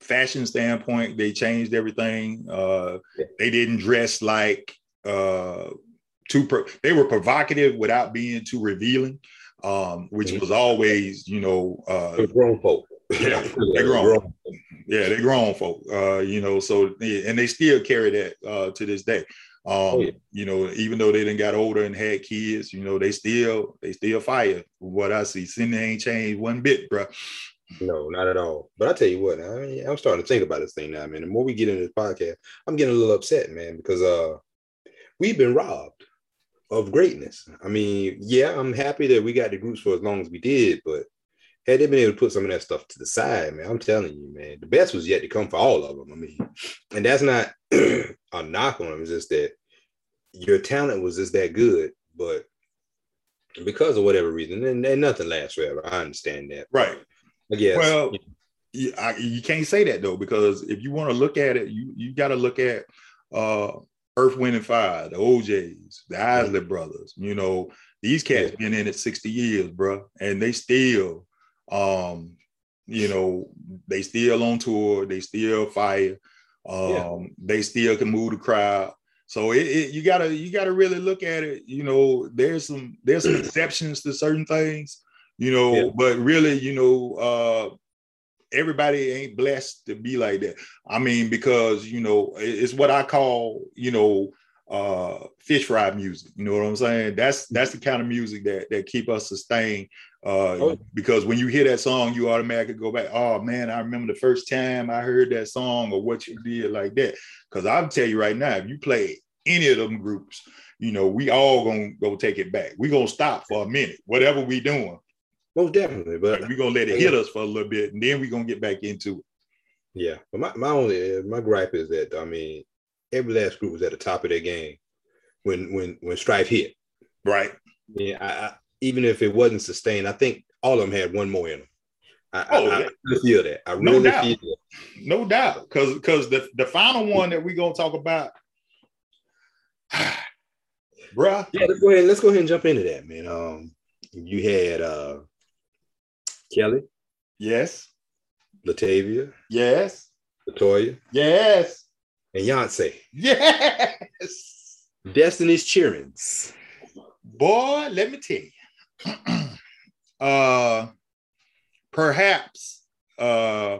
fashion standpoint, they changed everything. Uh, they didn't dress like uh, too. Pro- they were provocative without being too revealing, um, which mm-hmm. was always, you know, uh, grown folk. Yeah, they grown. grown. Yeah, they grown folk. Uh, you know, so and they still carry that uh, to this day. Um, oh, yeah. you know, even though they didn't got older and had kids, you know, they still they still fire. What I see, Cindy ain't changed one bit, bro. No, not at all. But I tell you what, I, I'm starting to think about this thing now, man. The more we get into this podcast, I'm getting a little upset, man, because uh, we've been robbed of greatness. I mean, yeah, I'm happy that we got the groups for as long as we did, but had they been able to put some of that stuff to the side, man, I'm telling you, man, the best was yet to come for all of them. I mean, and that's not a knock on them, it's just that your talent was just that good, but because of whatever reason, and, and nothing lasts forever. I understand that. Right. I guess. Well, you, I, you can't say that though, because if you want to look at it, you you got to look at uh Earth, Wind, and Fire, the O'Jays, the Isley Brothers. You know, these cats yeah. been in it 60 years, bro, and they still, um, you know, they still on tour, they still fire, um, yeah. they still can move the crowd. So it, it, you gotta you gotta really look at it. You know, there's some there's some exceptions to certain things, you know, yeah. but really, you know, uh, everybody ain't blessed to be like that. I mean, because you know, it's what I call, you know, uh fish fry music. You know what I'm saying? That's that's the kind of music that that keep us sustained. Uh oh. because when you hear that song, you automatically go back, oh man, I remember the first time I heard that song or what you did like that. Because I'll tell you right now, if you play any of them groups, you know, we all gonna go take it back. we gonna stop for a minute, whatever we doing. Most definitely, but we're gonna let it hit us for a little bit, and then we're gonna get back into it. Yeah, but my, my only my gripe is that I mean, every last group was at the top of their game when when when Strife hit. Right. Yeah, I, I, even if it wasn't sustained, I think all of them had one more in them. I, oh, I, I feel that. I really no doubt. feel that. No doubt, because because the the final one that we're gonna talk about, bruh. Yeah, let's go ahead. Let's go ahead and jump into that, man. Um, you had uh Kelly. Yes. Latavia. Yes. Latoya. Yes. And Yoncé. Yes. Destiny's Cheerings. Boy, let me tell you. uh perhaps uh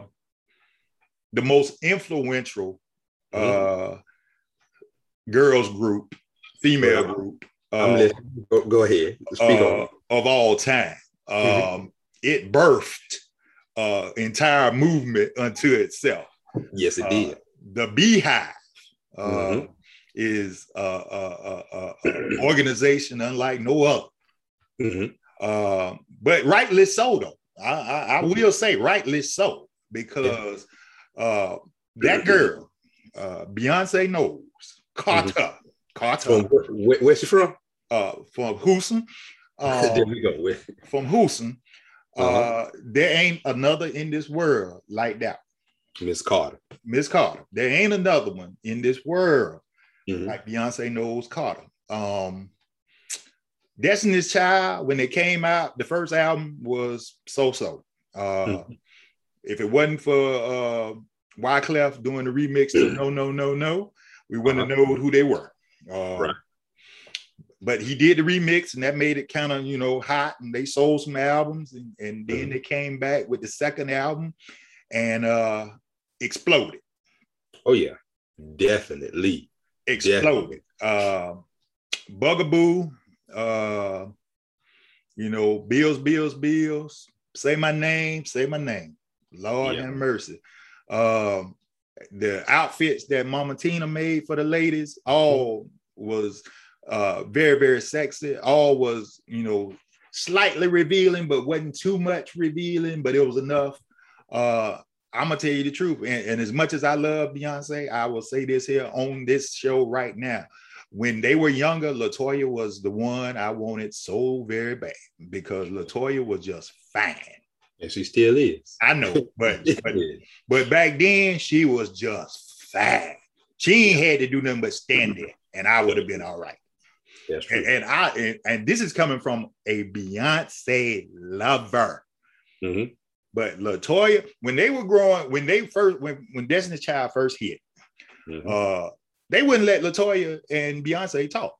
the most influential uh mm-hmm. girls group, female group. Uh, go, go, ahead. Speak uh, of all time. Mm-hmm. Um, it birthed uh, entire movement unto itself. Yes, it uh, did. The BeyHive uh, mm-hmm. is a, organization unlike no other. Mm-hmm. Uh, but rightly so, though. I, I, I, will say rightly so because uh, that girl, uh, Beyonce Knowles, caught mm-hmm. caught from. Where, where's she from? Uh, from Houston. there we go. from Houston. Uh-huh. Uh, there ain't another in this world like that. Miss Carter. Miss Carter. There ain't another one in this world mm-hmm. like Beyonce Knowles Carter. Um, Destiny's Child, when it came out, the first album was so-so. Uh, mm-hmm. If it wasn't for uh, Wyclef doing the remix to No, No, No, No, we wouldn't uh-huh. have known who they were. Uh, right but he did the remix and that made it kind of you know hot and they sold some albums and, and then mm-hmm. they came back with the second album and uh exploded oh yeah definitely exploded definitely. uh bugaboo uh you know bills bills bills say my name say my name lord yeah. have mercy um the outfits that mama tina made for the ladies all was uh, very, very sexy. All was, you know, slightly revealing, but wasn't too much revealing, but it was enough. Uh, I'm gonna tell you the truth. And, and, as much as I love Beyonce, I will say this here on this show right now. When they were younger, Latoya was the one I wanted so very bad because Latoya was just fine. And she still is. I know, but but, but back then she was just fine. She ain't had to do nothing but stand there, and I would have been all right. And, and, I and, and, this is coming from a Beyonce lover. Mm-hmm. But Latoya, when they were growing, when they first when when Destiny's Child first hit, mm-hmm. uh, they wouldn't let Latoya and Beyonce talk.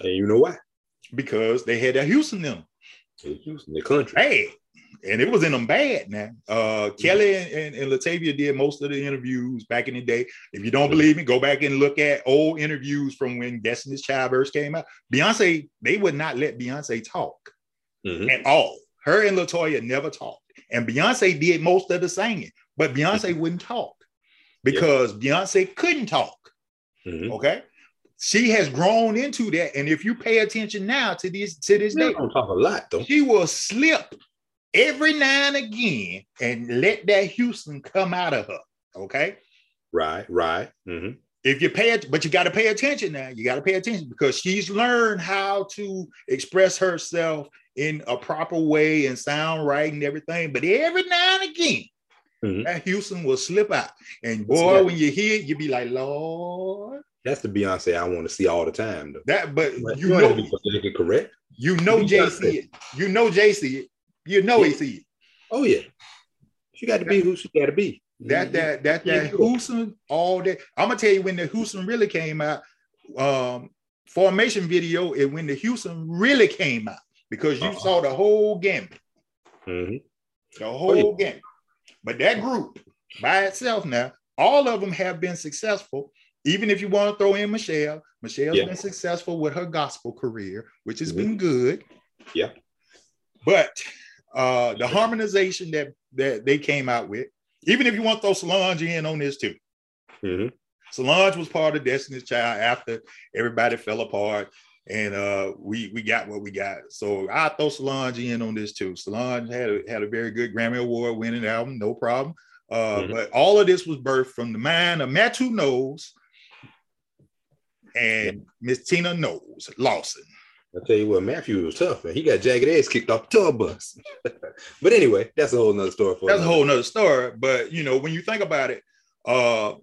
And you know why? Because they had that Houston them. Houston, the country. Hey, and it was in them bad now. Uh, Kelly and, and, and, Latavia did most of the interviews back in the day. If you don't believe me, go back and look at old interviews from when Destiny's Childbirth came out. Beyonce, they would not let Beyonce talk mm-hmm. at all. Her and Latoya never talked. And Beyonce did most of the singing, but Beyonce mm-hmm. wouldn't talk because yeah. Beyonce couldn't talk. Mm-hmm. Okay. She has grown into that. And if you pay attention now to this to this day, don't talk a lot though. She will slip every now and again and let that Houston come out of her. Okay. Right, right. Mm-hmm. If you pay it, but you got to pay attention now. You got to pay attention because she's learned how to express herself in a proper way and sound right and everything. But every now and again, mm-hmm. that Houston will slip out. And boy, when you hear it, you be like, Lord. That's the Beyonce I want to see all the time. Though. That, but you, you know, correct. You know, it. You know, Jay see it. You know, yeah. he see it. Oh yeah, she got to be who she got to be. That that that that Houston all day. I'm gonna tell you when the Houston really came out. Um, formation video and when the Houston really came out because you uh-huh. saw the whole game, mm-hmm. the whole oh, yeah. game. But that group by itself now, all of them have been successful. Even if you want to throw in Michelle, Michelle's yeah. been successful with her gospel career, which has mm-hmm. been good. Yeah. But uh, the harmonization that that they came out with, even if you want to throw Solange in on this too. Mm-hmm. Solange was part of Destiny's Child after everybody fell apart and uh, we we got what we got. So I throw Solange in on this too. Solange had a, had a very good Grammy Award winning album, no problem. Uh, mm-hmm. But all of this was birthed from the mind of Matthew Knowles and Miss Tina Knowles Lawson. I tell you what, Matthew was tough, man. He got jagged edge kicked off the tour bus. but anyway, that's a whole nother story for That's a whole nother story. But you know, when you think about it, uh,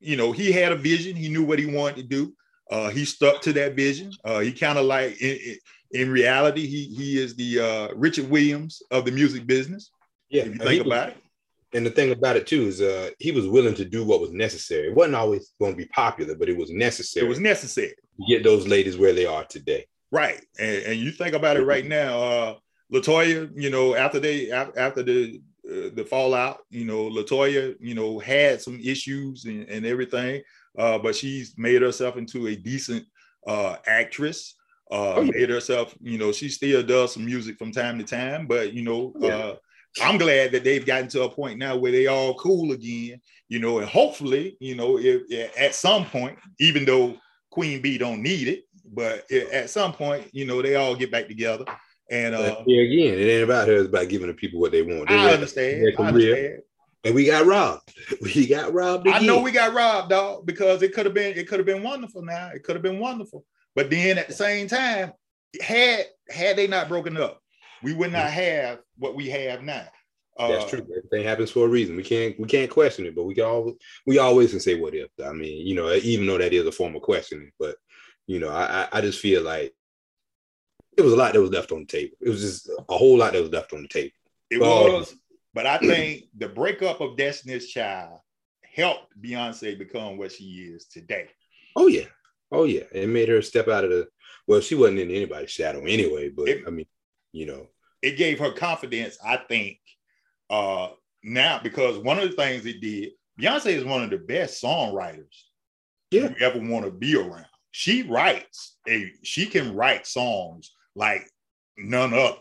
you know, he had a vision, he knew what he wanted to do. Uh, he stuck to that vision. Uh, he kind of like in, in, reality, he he is the uh, Richard Williams of the music business. Yeah, if you think about it. And the thing about it too is, uh, he was willing to do what was necessary. It wasn't always going to be popular, but it was necessary. It was necessary to get those ladies where they are today. Right, and, and you think about it right now, uh, LeToya. You know, after they after the uh, the fallout, you know, LeToya, you know, had some issues and, and everything uh, but she's made herself into a decent uh, actress. Uh, oh, yeah. Made herself, you know, she still does some music from time to time, but you know, yeah. uh, I'm glad that they've gotten to a point now where they all cool again, you know, and hopefully, you know, if, if at some point, even though Queen Bey don't need it, but at some point, you know, they all get back together. And uh, again, it ain't about her; it's about giving the people what they want. They I understand. I understand. And we got robbed. We got robbed. Again. I know we got robbed, dog, because it could have been it could have been wonderful. Now it could have been wonderful, but then at the same time, had had they not broken up, we would not have what we have now. Uh, That's true. Everything happens for a reason. We can't we can't question it, but we can always we always can say what if. I mean, you know, even though that is a form of questioning, but you know, I I just feel like it was a lot that was left on the table. It was just a whole lot that was left on the table. It was, but I think the breakup of Destiny's Child helped Beyonce become what she is today. Oh yeah, oh yeah, it made her step out of the. Well, she wasn't in anybody's shadow anyway, but it, I mean, you know, it gave her confidence. I think uh now because one of the things it did, Beyonce is one of the best songwriters yeah. you ever want to be around. She writes a she can write songs like none other.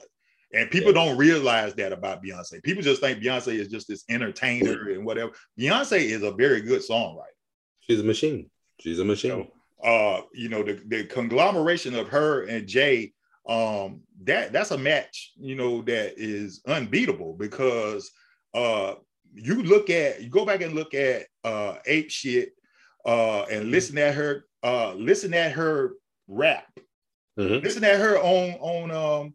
And people yeah. don't realize that about Beyonce. People just think Beyonce is just this entertainer and whatever. Beyonce is a very good songwriter. She's a machine. She's a machine. So, uh, you know, the, the conglomeration of her and Jay, um, that that's a match, you know, that is unbeatable because uh you look at you go back and look at uh ape shit uh and listen at her uh listen at her rap. Mm-hmm. Listen at her on on um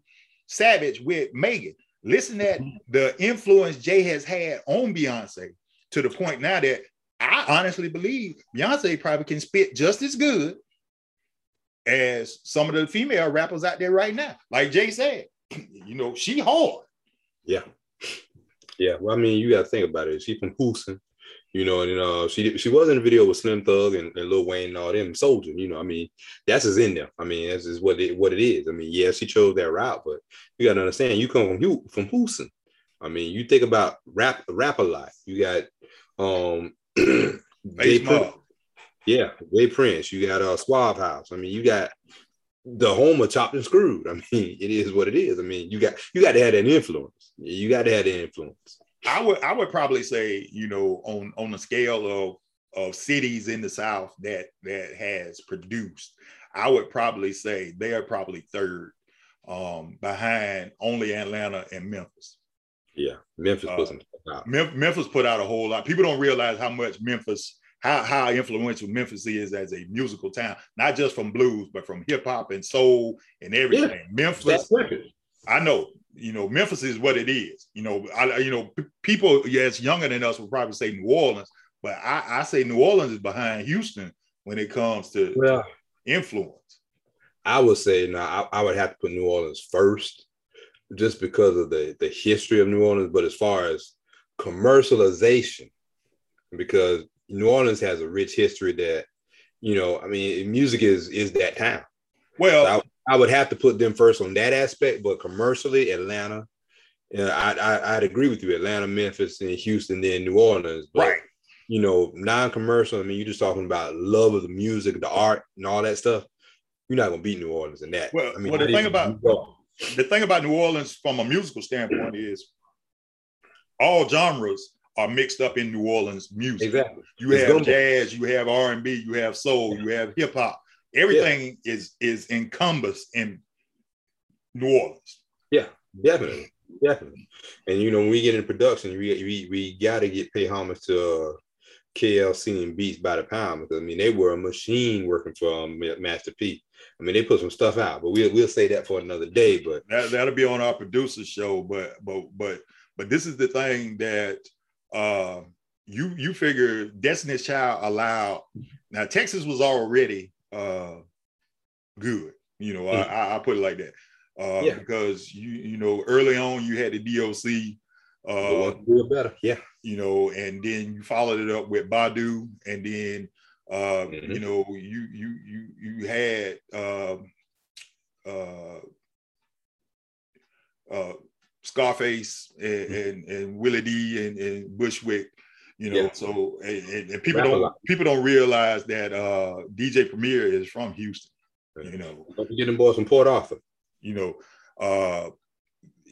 Savage with Megan. Listen at mm-hmm. the influence Jay has had on Beyonce to the point now that I honestly believe Beyonce probably can spit just as good as some of the female rappers out there right now. Like Jay said, you know, she hard. Yeah. Yeah. Well, I mean, you got to think about it. She from Houston you know, and uh, she she was in a video with Slim Thug and, and Lil Wayne and all them Soldier. You know, I mean, that's just in there. I mean, that's just what it what it is. I mean, yeah, she chose that route, but you got to understand, you come from you from Houston. I mean, you think about rap, rap a lot. You got um, J. Prince. Yeah, J. Prince. You got uh, Suave House. I mean, you got the home of Chopped and Screwed. I mean, it is what it is. I mean, you got you got to have that influence. You got to have the influence. I would I would probably say you know on on the scale of of cities in the South that that has produced, I would probably say they are probably third um, behind only Atlanta and Memphis. Yeah, Memphis put uh, out. Memphis put out a whole lot. People don't realize how much Memphis, how how influential Memphis is as a musical town, not just from blues, but from hip hop and soul and everything. Yeah, Memphis, I know you know, Memphis is what it is. You know, I, you know, people, yes, younger than us would probably say New Orleans, but I, I say New Orleans is behind Houston when it comes to, well, to influence. I would say no, I, I, would have to put New Orleans first, just because of the the history of New Orleans. But as far as commercialization, because New Orleans has a rich history that, you know, I mean, music is is that town. Well, so I would have to put them first on that aspect, but commercially, Atlanta, yeah, I, I would agree with you. Atlanta, Memphis, and Houston, then New Orleans. But, right. You know, non-commercial. I mean, you're just talking about love of the music, the art, and all that stuff. You're not gonna beat New Orleans in that. Well, I mean, well, the thing about the thing about New Orleans from a musical standpoint is all genres are mixed up in New Orleans music. Exactly. You it's have jazz, you have R and B, you have soul, you have hip hop. Everything yeah. is is encompassed in New Orleans. Yeah, definitely, definitely. And you know, when we get into production, we we, we got to get pay homage to uh, KLC and Beats by the Pound because I mean they were a machine working for um, Master P. I mean they put some stuff out, but we'll we'll say that for another day. But that, that'll be on our producer show. But but but but this is the thing that uh, you you figure Destiny's Child allowed. Now Texas was already uh, good. You know, mm-hmm. I, I, put it like that. Uh, yeah. because you you know early on you had the DOC. Uh, better, yeah. You know, and then you followed it up with Badu, and then uh, mm-hmm. you know you you you you had uh, uh, uh, Scarface and, mm-hmm. and, and Willie D and, and Bushwick you know. Yeah. So and, and people don't people don't realize that uh, DJ Premier is from Houston. You know, get them boys from Port Arthur. You know, uh,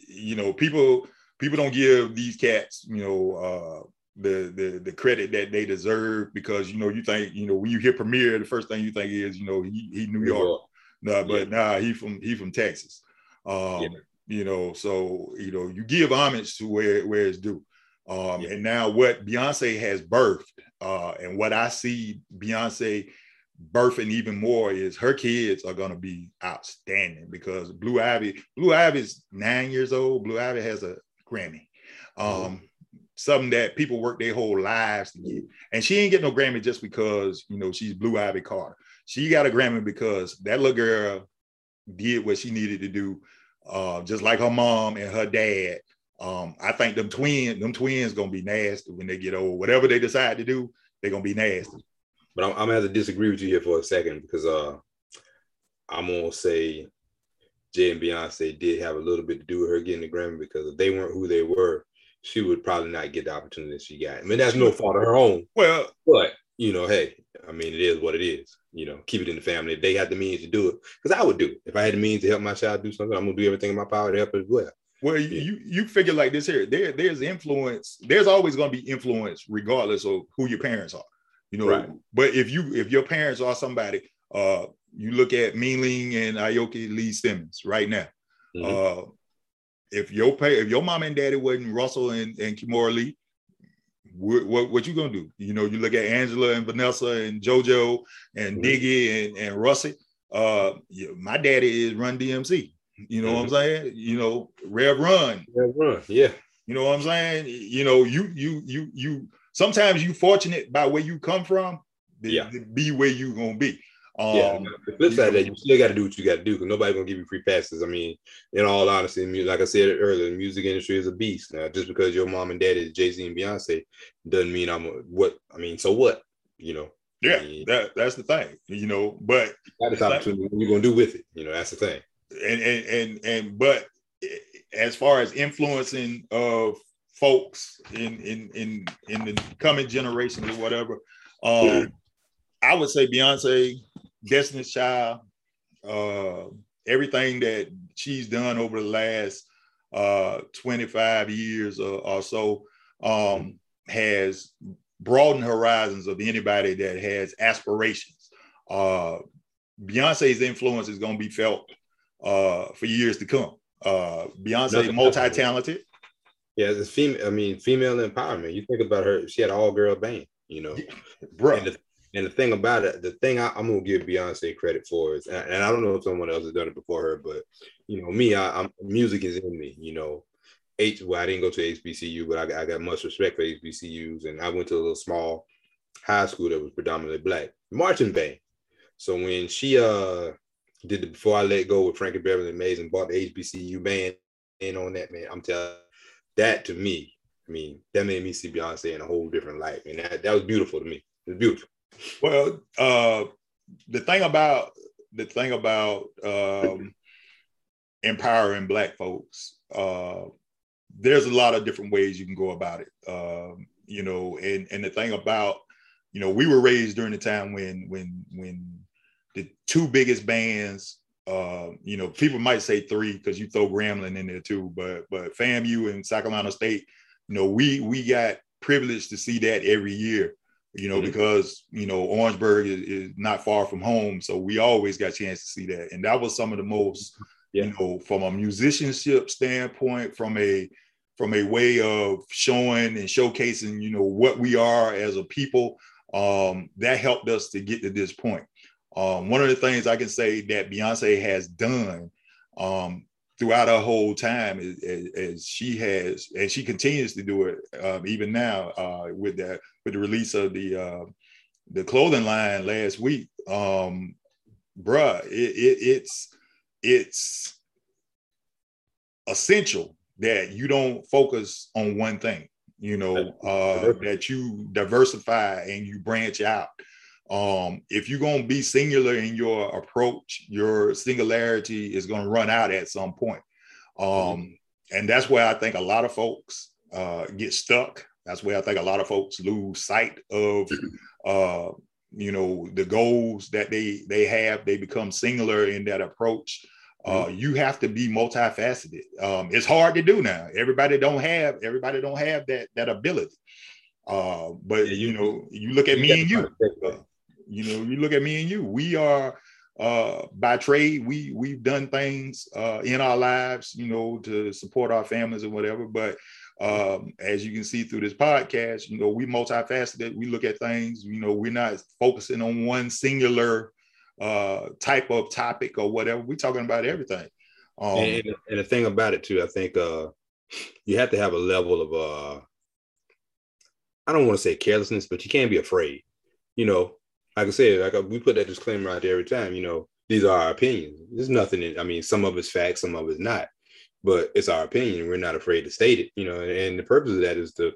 you know people people don't give these cats you know uh, the the the credit that they deserve because you know you think you know when you hear Premier the first thing you think is you know he, he New York. No, nah, but yeah. nah, he from he from Texas. Um, yeah. You know, so you know you give homage to where where it's due. Um, yeah. And now what Beyonce has birthed, uh, and what I see Beyonce birthing even more is her kids are going to be outstanding because Blue Ivy, Blue Ivy is nine years old. Blue Ivy has a Grammy, um, mm-hmm. something that people work their whole lives to get. And she ain't get no Grammy just because you know she's Blue Ivy Carter. She got a Grammy because that little girl did what she needed to do, uh, just like her mom and her dad um, I think them twins, them twins gonna be nasty when they get old. Whatever they decide to do, they're gonna be nasty. But I'm, I'm, gonna have to disagree with you here for a second because uh, I'm gonna say Jay and Beyonce did have a little bit to do with her getting the Grammy because if they weren't who they were, she would probably not get the opportunity she got. I mean, that's no fault of her own. Well, but you know, hey, I mean, it is what it is. You know, keep it in the family. If they had the means to do it, because I would do it. If I had the means to help my child do something, I'm gonna do everything in my power to help as well. Well, you, you, you figure like this here. There there's influence. There's always going to be influence, regardless of who your parents are. You know. Right. But if you if your parents are somebody, uh, you look at Ming and Aoki Lee Simmons right now. Mm-hmm. Uh, if your pay, if your mom and daddy wasn't Russell and, and Kimora Lee, what, what, what you gonna do? You know, you look at Angela and Vanessa and JoJo and mm-hmm. Diggy and and Russy. Uh, my daddy is Run DMC. You know mm-hmm. what I'm mm-hmm. saying? You know, Rev Run. Rev Run, yeah. You know what I'm saying? You know, you you you you sometimes you fortunate by where you come from to, yeah. to be where you gonna be. Um, yeah, the flip side that you still got to do what you got to do because nobody's gonna give you free passes. I mean, in all honesty, like I said earlier, the music industry is a beast. Now, just because your mom and dad is Jay Z and Beyonce doesn't mean I'm a, what. I mean, so what? You know. Yeah, I mean, that that's the thing. You know, but that is opportunity. Like, what you gonna do with it? You know, that's the thing and and and, and but as far as influencing of folks in in in in the coming generations or whatever, um, I would say Beyonce, Destiny's Child, uh, everything that she's done over the last uh, 25 years or, or so um, has broadened horizons of anybody that has aspirations. Uh, Beyonce's influence is going to be felt uh, for years to come. Uh, Beyonce, multi-talented. Yeah, the female. I mean, female empowerment. You think about her; she had all-girl band. You know, bro. And the, and the thing about it, the thing I, am gonna give Beyonce credit for is, and I don't know if someone else has done it before her, but you know, me, I, am music is in me. You know, H. Well, I didn't go to HBCU, but I, I got much respect for HBCUs, and I went to a little small high school that was predominantly black marching band. So when she uh did the before I let go with Frankie Beverly Maze and bought the HBCU band in on that man, I'm telling that to me, I mean, that made me see Beyonce in a whole different light. And that, that was beautiful to me. It was beautiful. Well, uh the thing about the thing about um empowering black folks, uh there's a lot of different ways you can go about it. Um, you know, and and the thing about, you know, we were raised during the time when when when the two biggest bands. Uh, you know, people might say three because you throw Grambling in there too, but but FAMU and South Carolina State, you know, we we got privileged to see that every year. You know, mm-hmm. because you know Orangeburg is, is, not far from home, so we always got a chance to see that, and that was some of the most, yeah. you know, from a musicianship standpoint, from a from a way of showing and showcasing, you know, what we are as a people. Um, that helped us to get to this point. Um, one of the things I can say that Beyonce has done um, throughout her whole time is, is, is, she has, and she continues to do it um, even now uh, with that with the release of the uh, the clothing line last week. Um, bruh, it, it, it's it's essential that you don't focus on one thing. You know uh, that you diversify and you branch out um, if you're going to be singular in your approach, your singularity is going to run out at some point. Um, and that's where I think a lot of folks uh, get stuck. That's where I think a lot of folks lose sight of, uh, you know, the goals that they they have. They become singular in that approach. Uh, mm-hmm. you have to be multifaceted. Um, it's hard to do now. Everybody don't have everybody don't have that that ability. Uh, but you know, you look at me and you. You know, you look at me and you, we are uh, by trade, we we've done things uh, in our lives, you know, to support our families and whatever. But um, as you can see through this podcast, you know, we multifaceted. We look at things. You know, we're not focusing on one singular uh, type of topic or whatever. We're talking about everything. Um, and, and, the thing about it too, I think uh, you have to have a level of uh, I don't want to say carelessness, but you can't be afraid. You know, like I said, like we put that disclaimer out there every time. You know, these are our opinions. There's nothing. In, I mean, some of it's facts, some of it's not, but it's our opinion. We're not afraid to state it. You know, and, and the purpose of that is to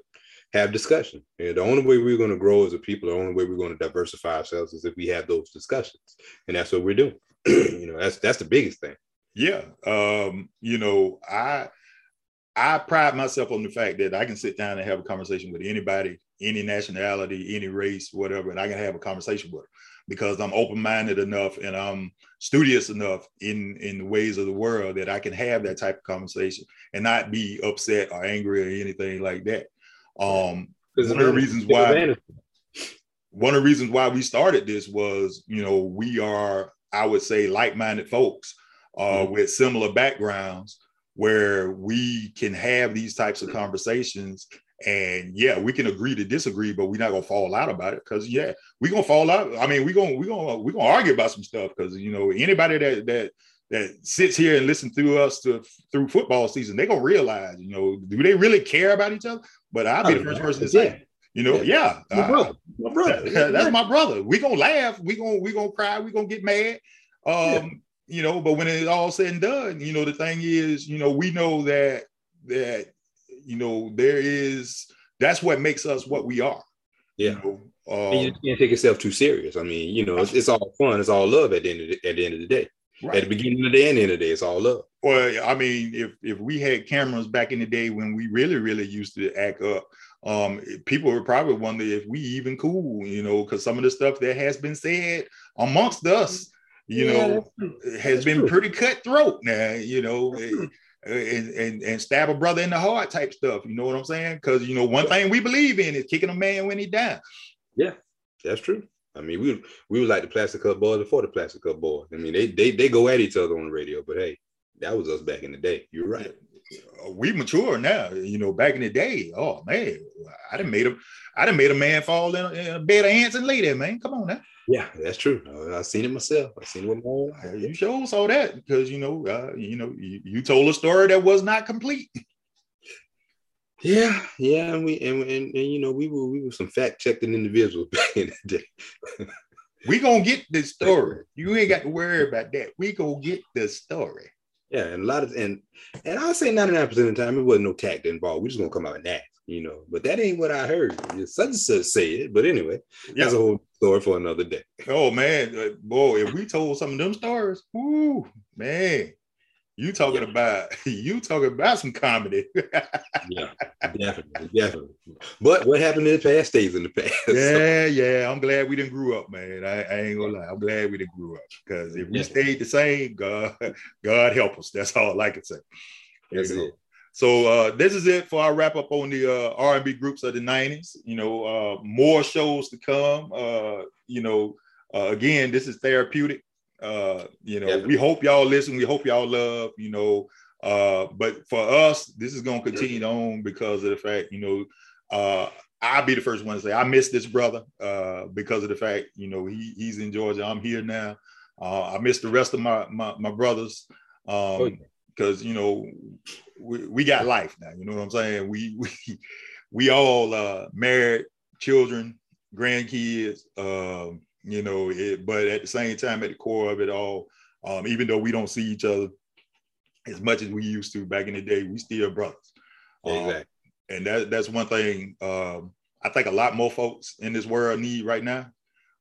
have discussion. You know, the only way we're going to grow as a people, the only way we're going to diversify ourselves is if we have those discussions, and that's what we're doing. you know, that's that's the biggest thing. Yeah, um, you know, I I pride myself on the fact that I can sit down and have a conversation with anybody any nationality, any race, whatever, and I can have a conversation with them because I'm open-minded enough and I'm studious enough in in the ways of the world that I can have that type of conversation and not be upset or angry or anything like that. Um, one of the reasons why one of the reasons why we started this was, you know, we are, I would say, like-minded folks uh, mm-hmm. with similar backgrounds where we can have these types of conversations and yeah, we can agree to disagree, but we're not gonna fall out about it because yeah, we're gonna fall out. I mean, we're gonna we're gonna we're gonna argue about some stuff because you know anybody that that that sits here and listen through us to through football season, they gonna realize, you know, do they really care about each other? But I'll be the first person to say, you know, yeah, yeah my brother, my brother. That, that's my brother. We gonna laugh, we gonna we gonna cry, we gonna get mad. Um, yeah. you know, but when it's all said and done, you know, the thing is, you know, we know that that you know, there is that's what makes us what we are. Yeah. You, know? um, you can't take yourself too serious. I mean, you know, it's, it's, all fun, it's all love at the end of the, at the end of the day. Right. At the beginning of the day and end of the day, it's all love. Well, I mean, if if we had cameras back in the day when we really, really used to act up, um, people would probably wonder if we even cool, you know, because some of the stuff that has been said amongst us, you yeah, know, has that's been true. pretty cutthroat now, you know. And, and and stab a brother in the heart type stuff. You know what I'm saying? Because you know one thing we believe in is kicking a man when he down. Yeah, that's true. I mean, we we were like the plastic cup boys before the plastic cup boys. I mean, they they they go at each other on the radio, but hey, that was us back in the day. You're right. We mature now. You know, back in the day, oh man, I done made a I done made a man fall in a, in a bed of ants and lay there, man. Come on now. Yeah, that's true. Uh, I've seen it myself. I've seen it with my own. eyes. You sure saw that because you know, uh, you know, you, you told a story that was not complete. Yeah, yeah, and we and, and, and you know we were we were some fact checking individuals back in the day. we gonna get the story. You ain't got to worry about that. We gonna get the story. Yeah, and a lot of and and I'll say 99% of the time it wasn't no tact involved. We just gonna come out and act, you know. But that ain't what I heard. Such and such say it. But anyway, yeah. that's a whole story for another day. Oh man, boy, if we told some of them stories, whoo, man, you talking yeah. about you talking about some comedy. yeah, definitely, definitely. But what happened in the past stays in the past. Yeah, so. yeah. I'm glad we didn't grow up, man. I, I, ain't gonna lie. I'm glad we didn't grow up because if we yeah. stayed the same, God, God help us. That's all I can say. That's it. So uh, this is it for our wrap up on the uh, R&B groups of the '90s. You know, uh, more shows to come. Uh, you know, uh, again, this is therapeutic. Uh, you know, we hope y'all listen. We hope y'all love. You know, uh, but for us, this is going to continue on because of the fact, you know, uh, I'll be the first one to say I miss this brother uh, because of the fact, you know, he he's in Georgia. I'm here now. Uh, I miss the rest of my my, my brothers because um, you know we, we got life now. You know what I'm saying? We we we all uh, married, children, grandkids. Um, you know it, but at the same time at the core of it all um, even though we don't see each other as much as we used to back in the day we still brothers um, exactly. and that, that's one thing um, i think a lot more folks in this world need right now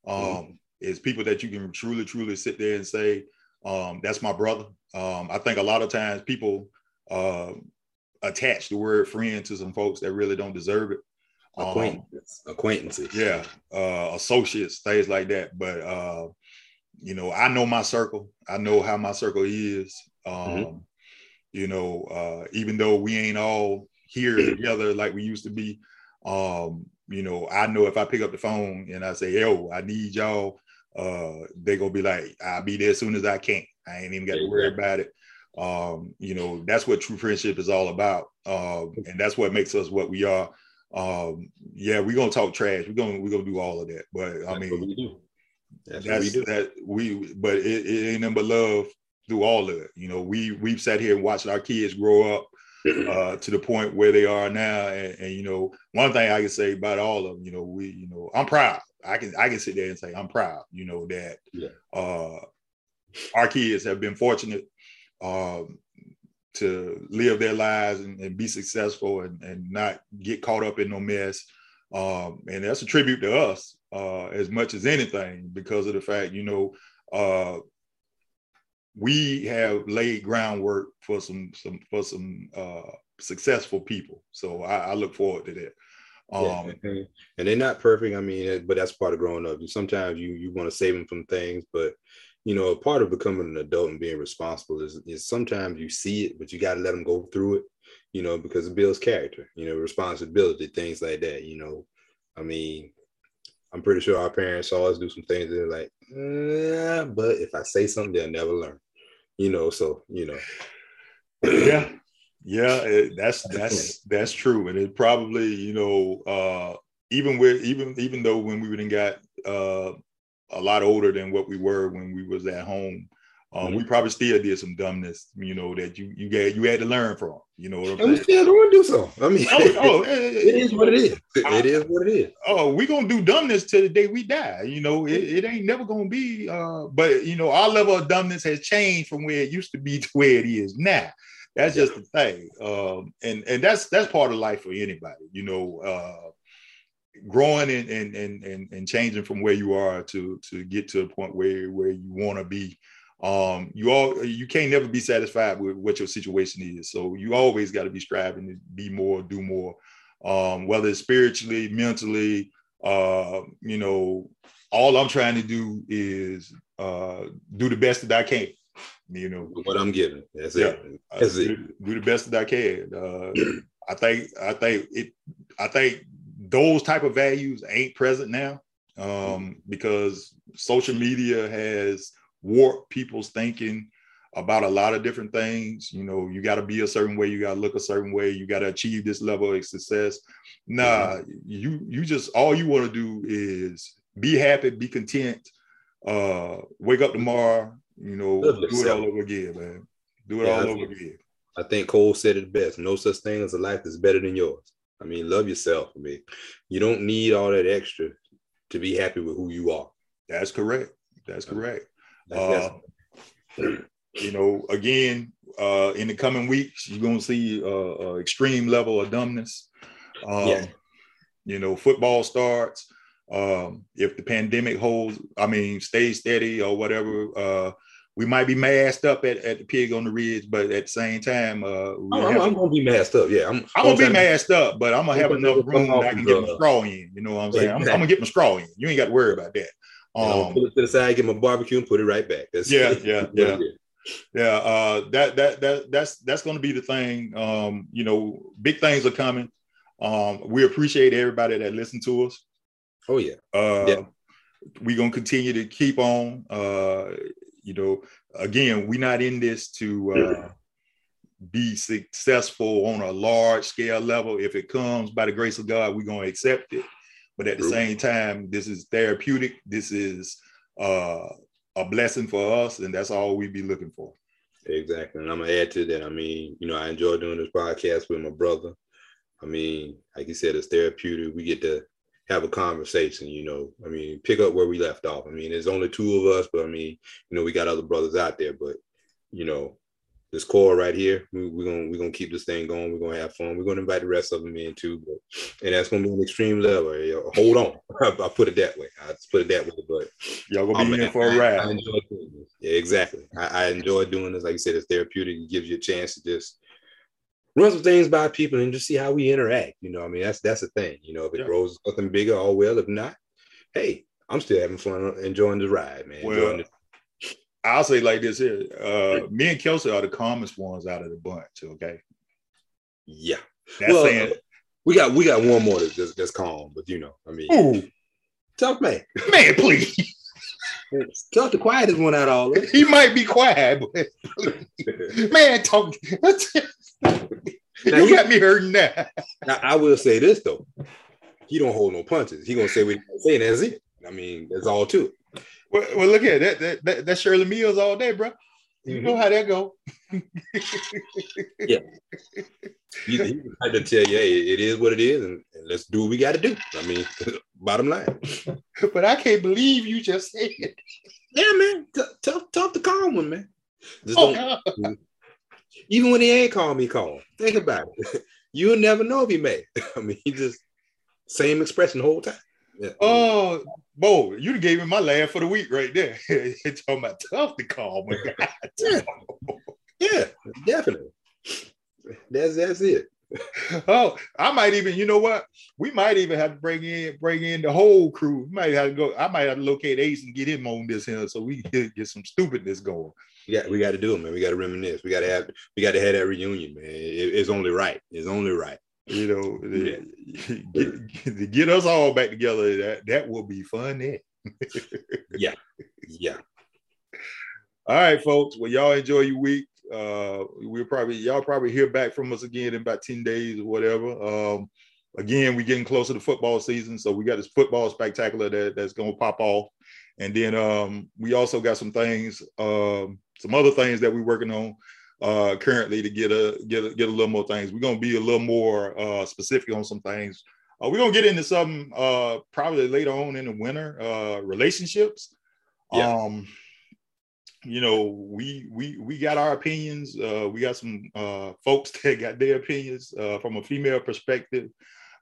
um, mm-hmm. is people that you can truly truly sit there and say um, that's my brother um, i think a lot of times people uh, attach the word friend to some folks that really don't deserve it acquaintances, um, acquaintances. Yeah, uh, associates, things like that. But uh, you know, I know my circle. I know how my circle is. Um, mm-hmm. You know, uh, even though we ain't all here together like we used to be, um, you know, I know if I pick up the phone and I say, "Yo, I need y'all," uh, they gonna be like, "I'll be there as soon as I can." I ain't even got to worry about it. Um, you know, that's what true friendship is all about, um, and that's what makes us what we are um, yeah, we're gonna talk trash. We're gonna we're gonna do all of that. But I that's mean, we do. That's, that's we do. that we. But it, it ain't nothing but love through all of it. You know, we we've sat here and watched our kids grow up uh, to the point where they are now. And, and, you know, one thing I can say about all of them, you know, we, you know, I'm proud. I can I can sit there and say I'm proud. You know that yeah. uh, our kids have been fortunate. Um, to live their lives and, and be successful and, and, not get caught up in no mess. Um, and that's a tribute to us uh, as much as anything because of the fact, you know, uh, we have laid groundwork for some some for some uh, successful people. So I, I, look forward to that. Um, yeah, and, and they're not perfect. I mean, but that's part of growing up. Sometimes you you want to save them from things, but you know, a part of becoming an adult and being responsible is, is sometimes you see it, but you got to let them go through it, you know, because it builds character, you know, responsibility, things like that, you know. I mean, I'm pretty sure our parents saw us do some things they're like, eh, but if I say something, they'll never learn, you know. So, you know, yeah, yeah, it, that's that's that's true, and it probably, you know, uh, even with even even though when we would have got uh, a lot older than what we were when we was at home. Um, mm-hmm. We probably still did some dumbness, you know, that you you get you had to learn from. You know what I'm and saying? we still going to do so. I mean, oh, oh it is what it is. It I, is what it is. Oh, we gonna do dumbness till the day we die. You know, it, it ain't never gonna be. Uh, but you know, our level of dumbness has changed from where it used to be to where it is now. That's just the thing. Um, and and that's that's part of life for anybody. You know, uh, growing and, and and and and changing from where you are to to get to a point where where you want to be um, you all you can't never be satisfied with what your situation is. So you always got to be striving to be more, do more, um, whether it's spiritually, mentally. Uh, you know, all I'm trying to do is uh, do the best that I can. You know what I'm giving. That's yeah, it. That's do, it. do the best that I can. Uh, I think I think it. I think those type of values ain't present now um, because social media has warped people's thinking about a lot of different things. You know, you got to be a certain way, you got to look a certain way, you got to achieve this level of success. Nah, mm-hmm. you you just all you want to do is be happy, be content, uh, wake up tomorrow, you know, do it all over again, man. Do it yeah, all over again. I think Cole said it best. No such thing as a life that's better than yours. I mean, love yourself. I mean, you don't need all that extra to be happy with who you are. That's correct. That's correct. Uh, you know, again, uh, in the coming weeks, you're going to see uh, extreme level of dumbness. Um, yeah. You know, football starts. Um, if the pandemic holds, I mean, stays steady or whatever, uh, we might be masked up at, at the pig on the ridge, but at the same time, uh, I'm, I'm, gonna be masked up. Yeah, I'm, I'm gonna be masked up, but I'm gonna have enough room that I can get my straw in. You know what I'm saying? I'm, I'm, gonna get my straw in. You ain't got to worry about that. Um, you know, put it to the side, get my barbecue, and put it right back. That's, yeah, yeah, yeah. Yeah, uh, that that that that's that's going to be the thing. Um, you know, big things are coming. Um, we appreciate everybody that listened to us. Oh yeah, uh, yeah. We're gonna continue to keep on. Uh, you know, again, we're not in this to uh, be successful on a large scale level. If it comes by the grace of God, we're gonna accept it. But at the same time, this is therapeutic. This is uh, a blessing for us, and that's all we be looking for. Exactly. And I'm gonna add to that. I mean, you know, I enjoy doing this podcast with my brother. I mean, like you said, it's therapeutic. We get to have a conversation, you know. I mean, pick up where we left off. I mean, there's only two of us, but I mean, you know, we got other brothers out there, but you know, this core right here. We, are gonna we're gonna keep this thing going. We're gonna have fun. We're gonna invite the rest of them in too, but and that's gonna be an extreme level. Hold on, I, put it that way. I put it that way. But y'all gonna be oh, in for a ride. I, enjoy doing this. Yeah, exactly. I, I, enjoy doing this. Like you said, it's therapeutic. It gives you a chance to just run some things by people and just see how we interact. You know, I mean, that's that's the thing. You know, if it yeah. grows something bigger, all well. If not, hey, I'm still having fun, enjoying the ride, man. Well, I'll say like this here. Uh, me and Kelsey are the calmest ones out of the bunch. Okay. Yeah. That's well, saying we got we got one more that's, that's calm, but you know, I mean, Ooh. tough man, man, please. Tough the quietest one out all. Right? He might be quiet, but man, talk. now, you he, got me hurting now. now. I will say this though, he don't hold no punches. He gonna say what he say, and that's it. I mean, that's all to it. Well, well look at that. That, that. That's Shirley Mills all day, bro. You mm-hmm. know how that go. yeah. He, he had to tell you, hey, it is what it is, and, and let's do what we got to do. I mean, bottom line. But I can't believe you just said it. Yeah, man. T- tough, tough to calm one, man. Just oh, even when he ain't call me, call. Think about it. You'll never know if he may. I mean, he just same expression the whole time. Yeah. Oh, Bo, you gave me my laugh for the week right there. It's talking about tough to call my God. yeah. yeah, definitely. That's that's it. oh, I might even, you know what? We might even have to bring in bring in the whole crew. We might have to go. I might have to locate Ace and get him on this here so we can get some stupidness going. Yeah, we got to do it, man. We got to reminisce. We got to have we got to have that reunion, man. It, it's only right. It's only right you know, yeah. get, get us all back together. That that will be fun. Eh? yeah, yeah. All right, folks. Well, y'all enjoy your week. Uh, we'll probably y'all probably hear back from us again in about ten days or whatever. Um, again, we're getting closer to football season, so we got this football spectacular that, that's going to pop off, and then um, we also got some things, um, some other things that we're working on uh, currently to get a get a, get a little more things. We're gonna be a little more uh, specific on some things. Uh, we're gonna get into some uh, probably later on in the winter uh, relationships. Yeah. Um, you know, we we we got our opinions. Uh, we got some uh, folks that got their opinions uh, from a female perspective.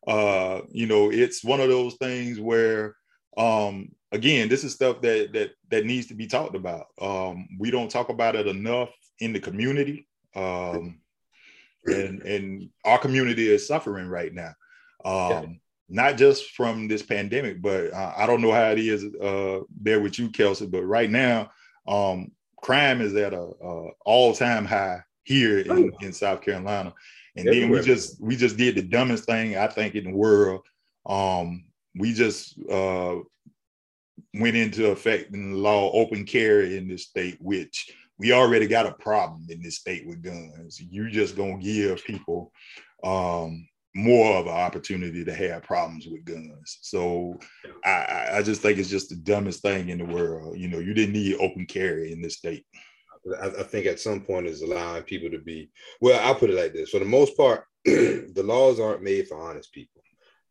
Uh, you know, it's one of those things where um, again, this is stuff that that that needs to be talked about. Um, we don't talk about it enough in the community, um, and and our community is suffering right now. Um. Not just from this pandemic, but uh, I don't know how it is uh, there with you, Kelsey. But right now, um, crime is at a, a all time high here in, in South Carolina. And then we just we just did the dumbest thing I think in the world. Um, we just uh, went into effect in the law open carry in this state, which we already got a problem in this state with guns. You're just gonna give people um, more of an opportunity to have problems with guns. So I, I just think it's just the dumbest thing in the world. You know, you didn't need open carry in this state. I, I think at some point is allowing people to be well. I'll put it like this: for the most part, the laws aren't made for honest people.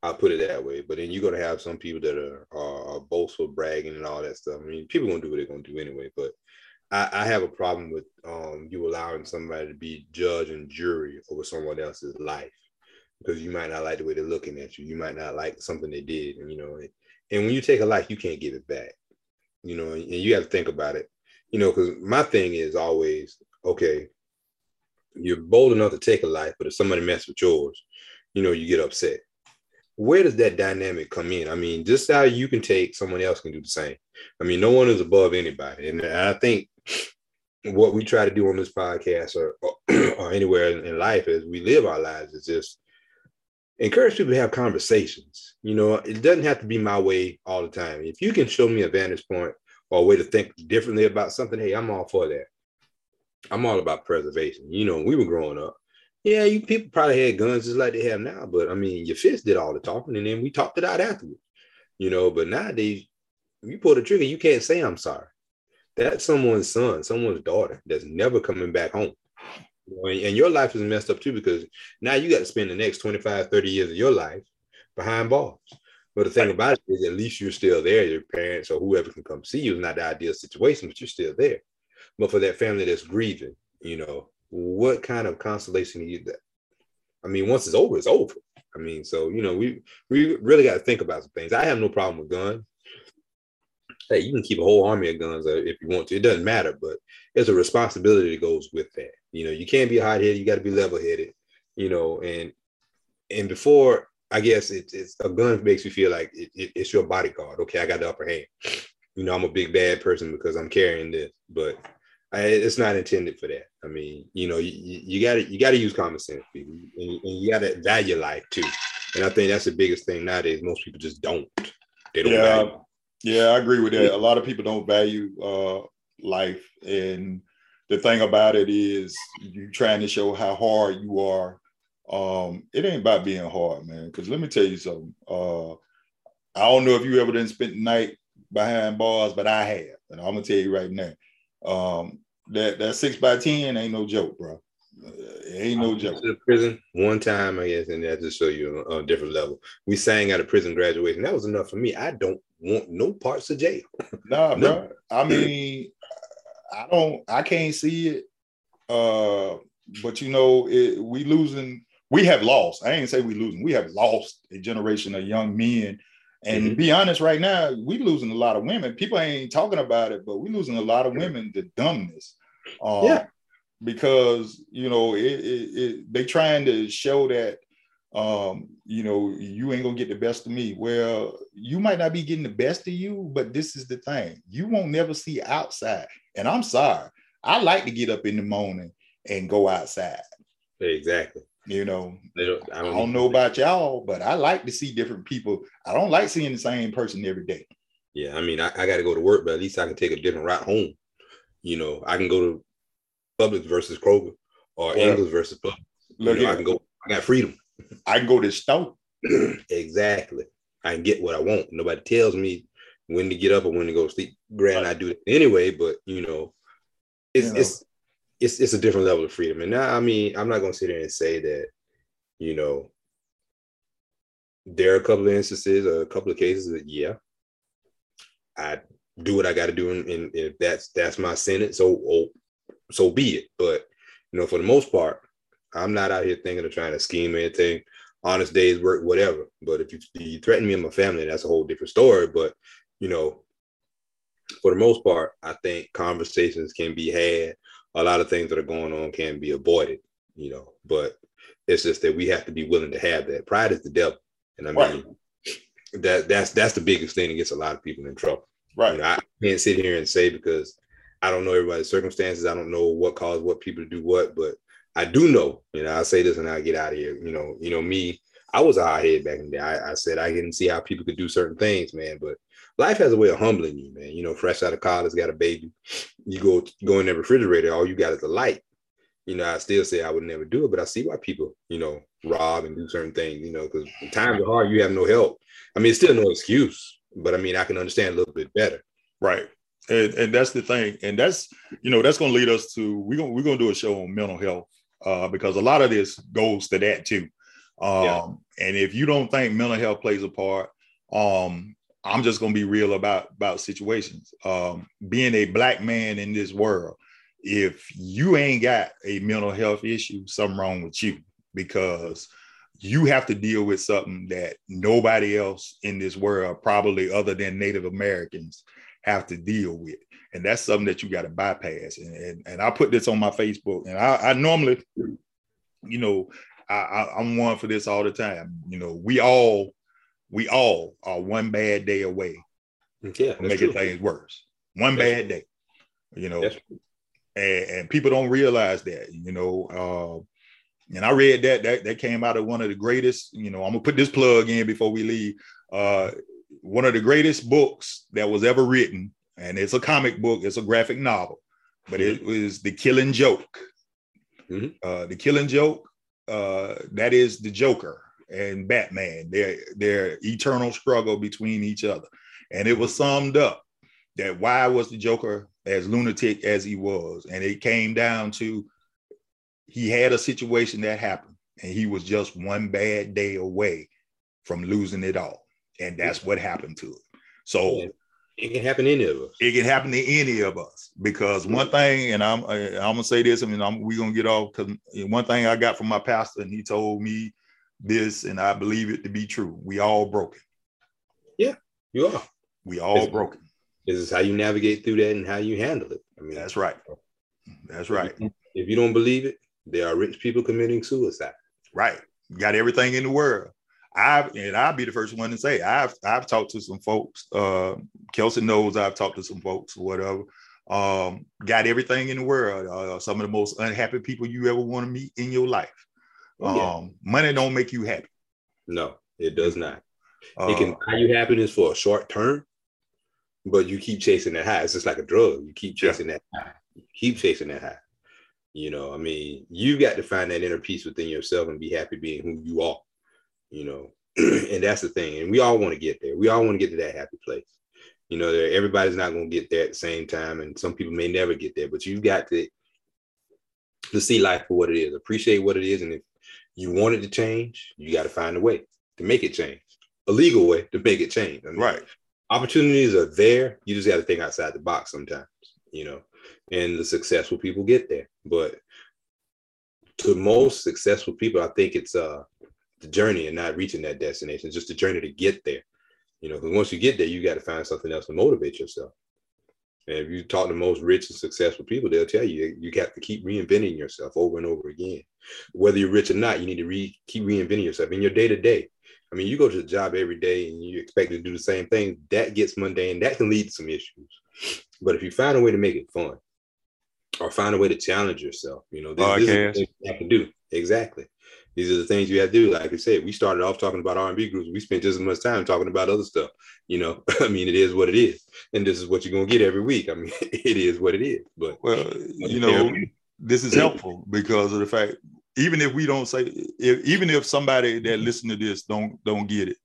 I'll put it that way. But then you're gonna have some people that are, are, are boastful, bragging, and all that stuff. I mean, people gonna do what they're gonna do anyway. But I, I have a problem with um, you allowing somebody to be judge and jury over someone else's life because you might not like the way they're looking at you. You might not like something they did, and you know. And when you take a life, you can't give it back. You know, and you have to think about it you know, because my thing is always, okay, you're bold enough to take a life, but if somebody messes with yours, you know, you get upset. Where does that dynamic come in? I mean, just how you can take, someone else can do the same. I mean, no one is above anybody. And I think what we try to do on this podcast or, or anywhere in life as we live our lives is just encourage people to have conversations. You know, it doesn't have to be my way all the time. If you can show me a vantage point or a way to think differently about something, hey, I'm all for that. I'm all about preservation. You know, we were growing up. Yeah, you people probably had guns just like they have now, but I mean, your fist did all the talking, and then we talked it out afterwards. You know, but nowadays, you pull the trigger, you can't say I'm sorry. That's someone's son, someone's daughter that's never coming back home. And your life is messed up too because now you got to spend the next 25, 30 years of your life behind bars. But the thing about it is, at least you're still there. Your parents or whoever can come see you is not the ideal situation, but you're still there. But for that family that's grieving, you know, what kind of consolation do you that? I mean, once it's over, it's over. I mean, so you know, we we really got to think about some things. I have no problem with guns. Hey, you can keep a whole army of guns uh, if you want to. It doesn't matter, but there's a responsibility that goes with that. You know, you can't be hot headed. You got to be level headed. You know, and and before I guess it's, it's a gun makes you feel like it, it, it's your bodyguard. Okay, I got the upper hand. You know, I'm a big bad person because I'm carrying this, but I, it's not intended for that. I mean, you know, you, you gotta you gotta use common sense, people, and, and you gotta value life too. And I think that's the biggest thing nowadays. Most people just don't. They don't. Yeah, value. Yeah, I agree with that. A lot of people don't value uh, life, and the thing about it is, you trying to show how hard you are um, it ain't about being hard, man. Because let me tell you something. Uh, I don't know if you ever done spent the night behind bars, but I have, and I'm gonna tell you right now. Um, that that six by ten ain't no joke, bro. It ain't no joke. To prison one time, I guess, and that just show you a, a different level. We sang at a prison graduation. That was enough for me. I don't want no parts of jail. nah, no. bro. I mean, I don't. I can't see it. Uh, but you know, it, we losing we have lost. I ain't say we losing. We have lost a generation of young men. And mm-hmm. to be honest, right now, we losing a lot of women. People ain't talking about it, but we losing a lot of women to dumbness. Um, yeah. Because you know, it, it, it, they trying to show that um, you know, you ain't gonna get the best of me. Well, you might not be getting the best of you, but this is the thing: you won't never see outside. And I'm sorry, I like to get up in the morning and go outside. Exactly. You know, don't, I, don't, I don't know about y'all, but I like to see different people. I don't like seeing the same person every day. Yeah, I mean, I, I got to go to work, but at least I can take a different route home. You know, I can go to Publix versus Kroger or Ingles versus Publix. Look, you know, I can go. I got freedom. I can go to the store. exactly. I can get what I want. Nobody tells me when to get up or when to go to sleep. Granted, I do it anyway, but you know, it's you know, it's it's it's a different level of freedom. And now, I mean, I'm not gonna sit there and say that, you know, there are a couple of instances, a couple of cases that yeah, I do what I got to do, and, and, if that's that's my sentence, so oh, so be it. But you know, for the most part, I'm not out here thinking of trying to scheme anything. honest days work, whatever. But if you, you threaten me and my family, that's a whole different story. But you know, for the most part, I think conversations can be had. A lot of things that are going on can be avoided, you know. But it's just that we have to be willing to have that. Pride is the devil, and I mean right. that that's that's the biggest thing that gets a lot of people in trouble. Right. You know, I can't sit here and say because I don't know everybody's circumstances. I don't know what caused what people to do what, but I do know, you know, I say this and I get out of here. You know, you know, me, I was a hot back in the day. I, I, said I didn't see how people could do certain things, man. But life has a way of humbling you, man. You know, fresh out of college, got a baby. You go go in the refrigerator, all you got is a light. You know, I still say I would never do it, but I see why people, you know, rob and do certain things, you know, because times are hard, you have no help. I mean, it's still no excuse, but I mean, I can understand a little bit better. Right. And, and that's the thing. And that's, you know, that's going to lead us to, we're going we're to do a show on mental health uh, because a lot of this goes to that too. Um, yeah. And if you don't think mental health plays a part, um, I'm just going to be real about about situations. Um, being a black man in this world, if you ain't got a mental health issue, something wrong with you because you have to deal with something that nobody else in this world, probably other than Native Americans, have to deal with and that's something that you got to bypass. And, and, and I put this on my Facebook, and I, I normally, you know, I, I, I'm one for this all the time. You know, we all we all are one bad day away yeah, making true. things worse. One that's bad day, you know, and, and, people don't realize that. You know, uh, and I read that that that came out of one of the greatest. You know, I'm gonna put this plug in before we leave. Uh, one of the greatest books that was ever written and it's a comic book, it's a graphic novel, but mm-hmm. it was The Killing Joke. Mm-hmm. Uh, the Killing Joke, uh, that is the Joker and Batman, their their eternal struggle between each other, and it was summed up that why was the Joker as lunatic as he was, and it came down to he had a situation that happened, and he was just one bad day away from losing it all, and that's what happened to him. So it can happen to any of us. It can happen to any of us because one thing, and I'm I'm gonna say this. I mean, I'm, we're gonna get off because one thing I got from my pastor, and he told me this, and I believe it to be true. We all broken. Yeah, you are. We all it's, broken. This is how you navigate through that and how you handle it. I mean, that's right. That's right. If you don't believe it, there are rich people committing suicide. Right. You got everything in the world. I've and I'll be the first one to say I've I've talked to some folks. Uh, Kelsey knows I've talked to some folks, whatever. Um, got everything in the world. Uh, some of the most unhappy people you ever want to meet in your life. Oh, yeah. Um, money don't make you happy. No, it does not. Uh, it can buy you happiness for a short term, but you keep chasing that high. It's just like a drug. You keep chasing yeah. that high. You keep chasing that high. You know, I mean, you got to find that inner peace within yourself and be happy being who you are you know, and that's the thing. And we all want to get there. We all want to get to that happy place. You know, everybody's not going to get there at the same time, and some people may never get there. But you've got to to see life for what it is, appreciate what it is, and if you want it to change, you got to find a way to make it change, a legal way to make it change. I mean, right. Opportunities are there. You just got to think outside the box sometimes. You know, and the successful people get there, but to most successful people, I think it's uh the journey and not reaching that destination. It's just the journey to get there. You know, because once you get there, you got to find something else to motivate yourself. And if you talk to most rich and successful people, they'll tell you you have to keep reinventing yourself over and over again. Whether you're rich or not, you need to re- keep reinventing yourself in your day to day. I mean, you go to the job every day and you expect to do the same thing. That gets mundane. That can lead to some issues. But if you find a way to make it fun, or find a way to challenge yourself, you know, this, this is what you have to do. Exactly these are the things you have to do. Like I said, we started off talking about R&B groups. We spent just as much time talking about other stuff. You know, I mean, it is what it is, and this is what you're gonna get every week. I mean, it is what it is. But well, you know, this is helpful because of the fact, even if we don't say, if, even if somebody that listen to this don't don't get it,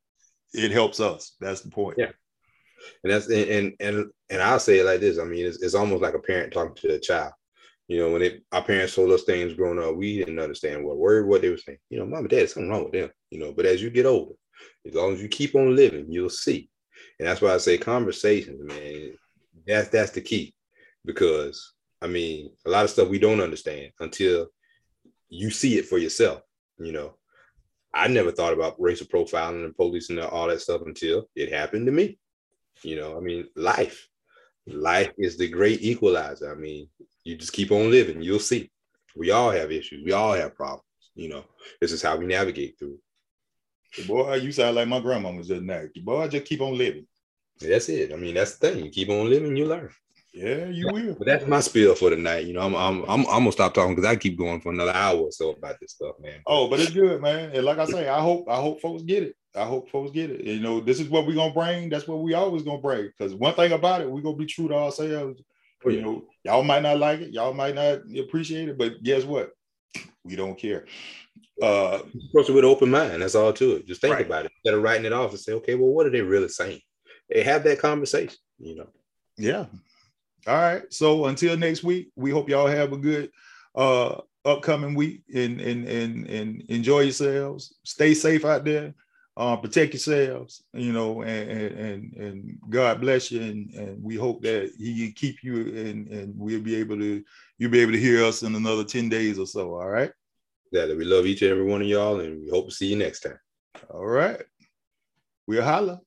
it helps us. That's the point. Yeah. And that's and and and I'll say it like this. I mean, it's, it's almost like a parent talking to a child. You know, when it, our parents told us things growing up, we didn't understand what word, what they were saying. You know, mom and dad, something wrong with them. You know, but as you get older, as long as you keep on living, you'll see. And that's why I say conversations, man. That's that's the key, because I mean, a lot of stuff we don't understand until you see it for yourself. You know, I never thought about racial profiling and police and all that stuff until it happened to me. You know, I mean, life. Life is the great equalizer. I mean, you just keep on living, you'll see. We all have issues, we all have problems. You know, this is how we navigate through. Boy, you sound like my grandma was just now. Boy, just keep on living. That's it. I mean, that's the thing. You keep on living, you learn. Yeah, you will. But that's my spiel for tonight. You know, I'm I'm I'm, I'm gonna stop talking because I keep going for another hour or so about this stuff, man. Oh, but it's good, man. And like I say, I hope I hope folks get it. I hope folks get it. You know, this is what we're gonna bring. That's what we always gonna bring. Because one thing about it, we're gonna be true to ourselves. Oh. You know, y'all might not like it, y'all might not appreciate it, but guess what? We don't care. Uh approach it with an open mind. That's all to it. Just think right. about it. Instead of writing it off and say, okay, well, what are they really saying? They have that conversation, you know. Yeah, all right. So until next week, we hope y'all have a good uh upcoming week and and and and enjoy yourselves. Stay safe out there. Uh, protect yourselves, you know, and and and God bless you, and, and we hope that He keep you, and and we'll be able to you'll be able to hear us in another ten days or so. All right. Yeah, we love each and every one of y'all, and we hope to see you next time. All right. We'll holla.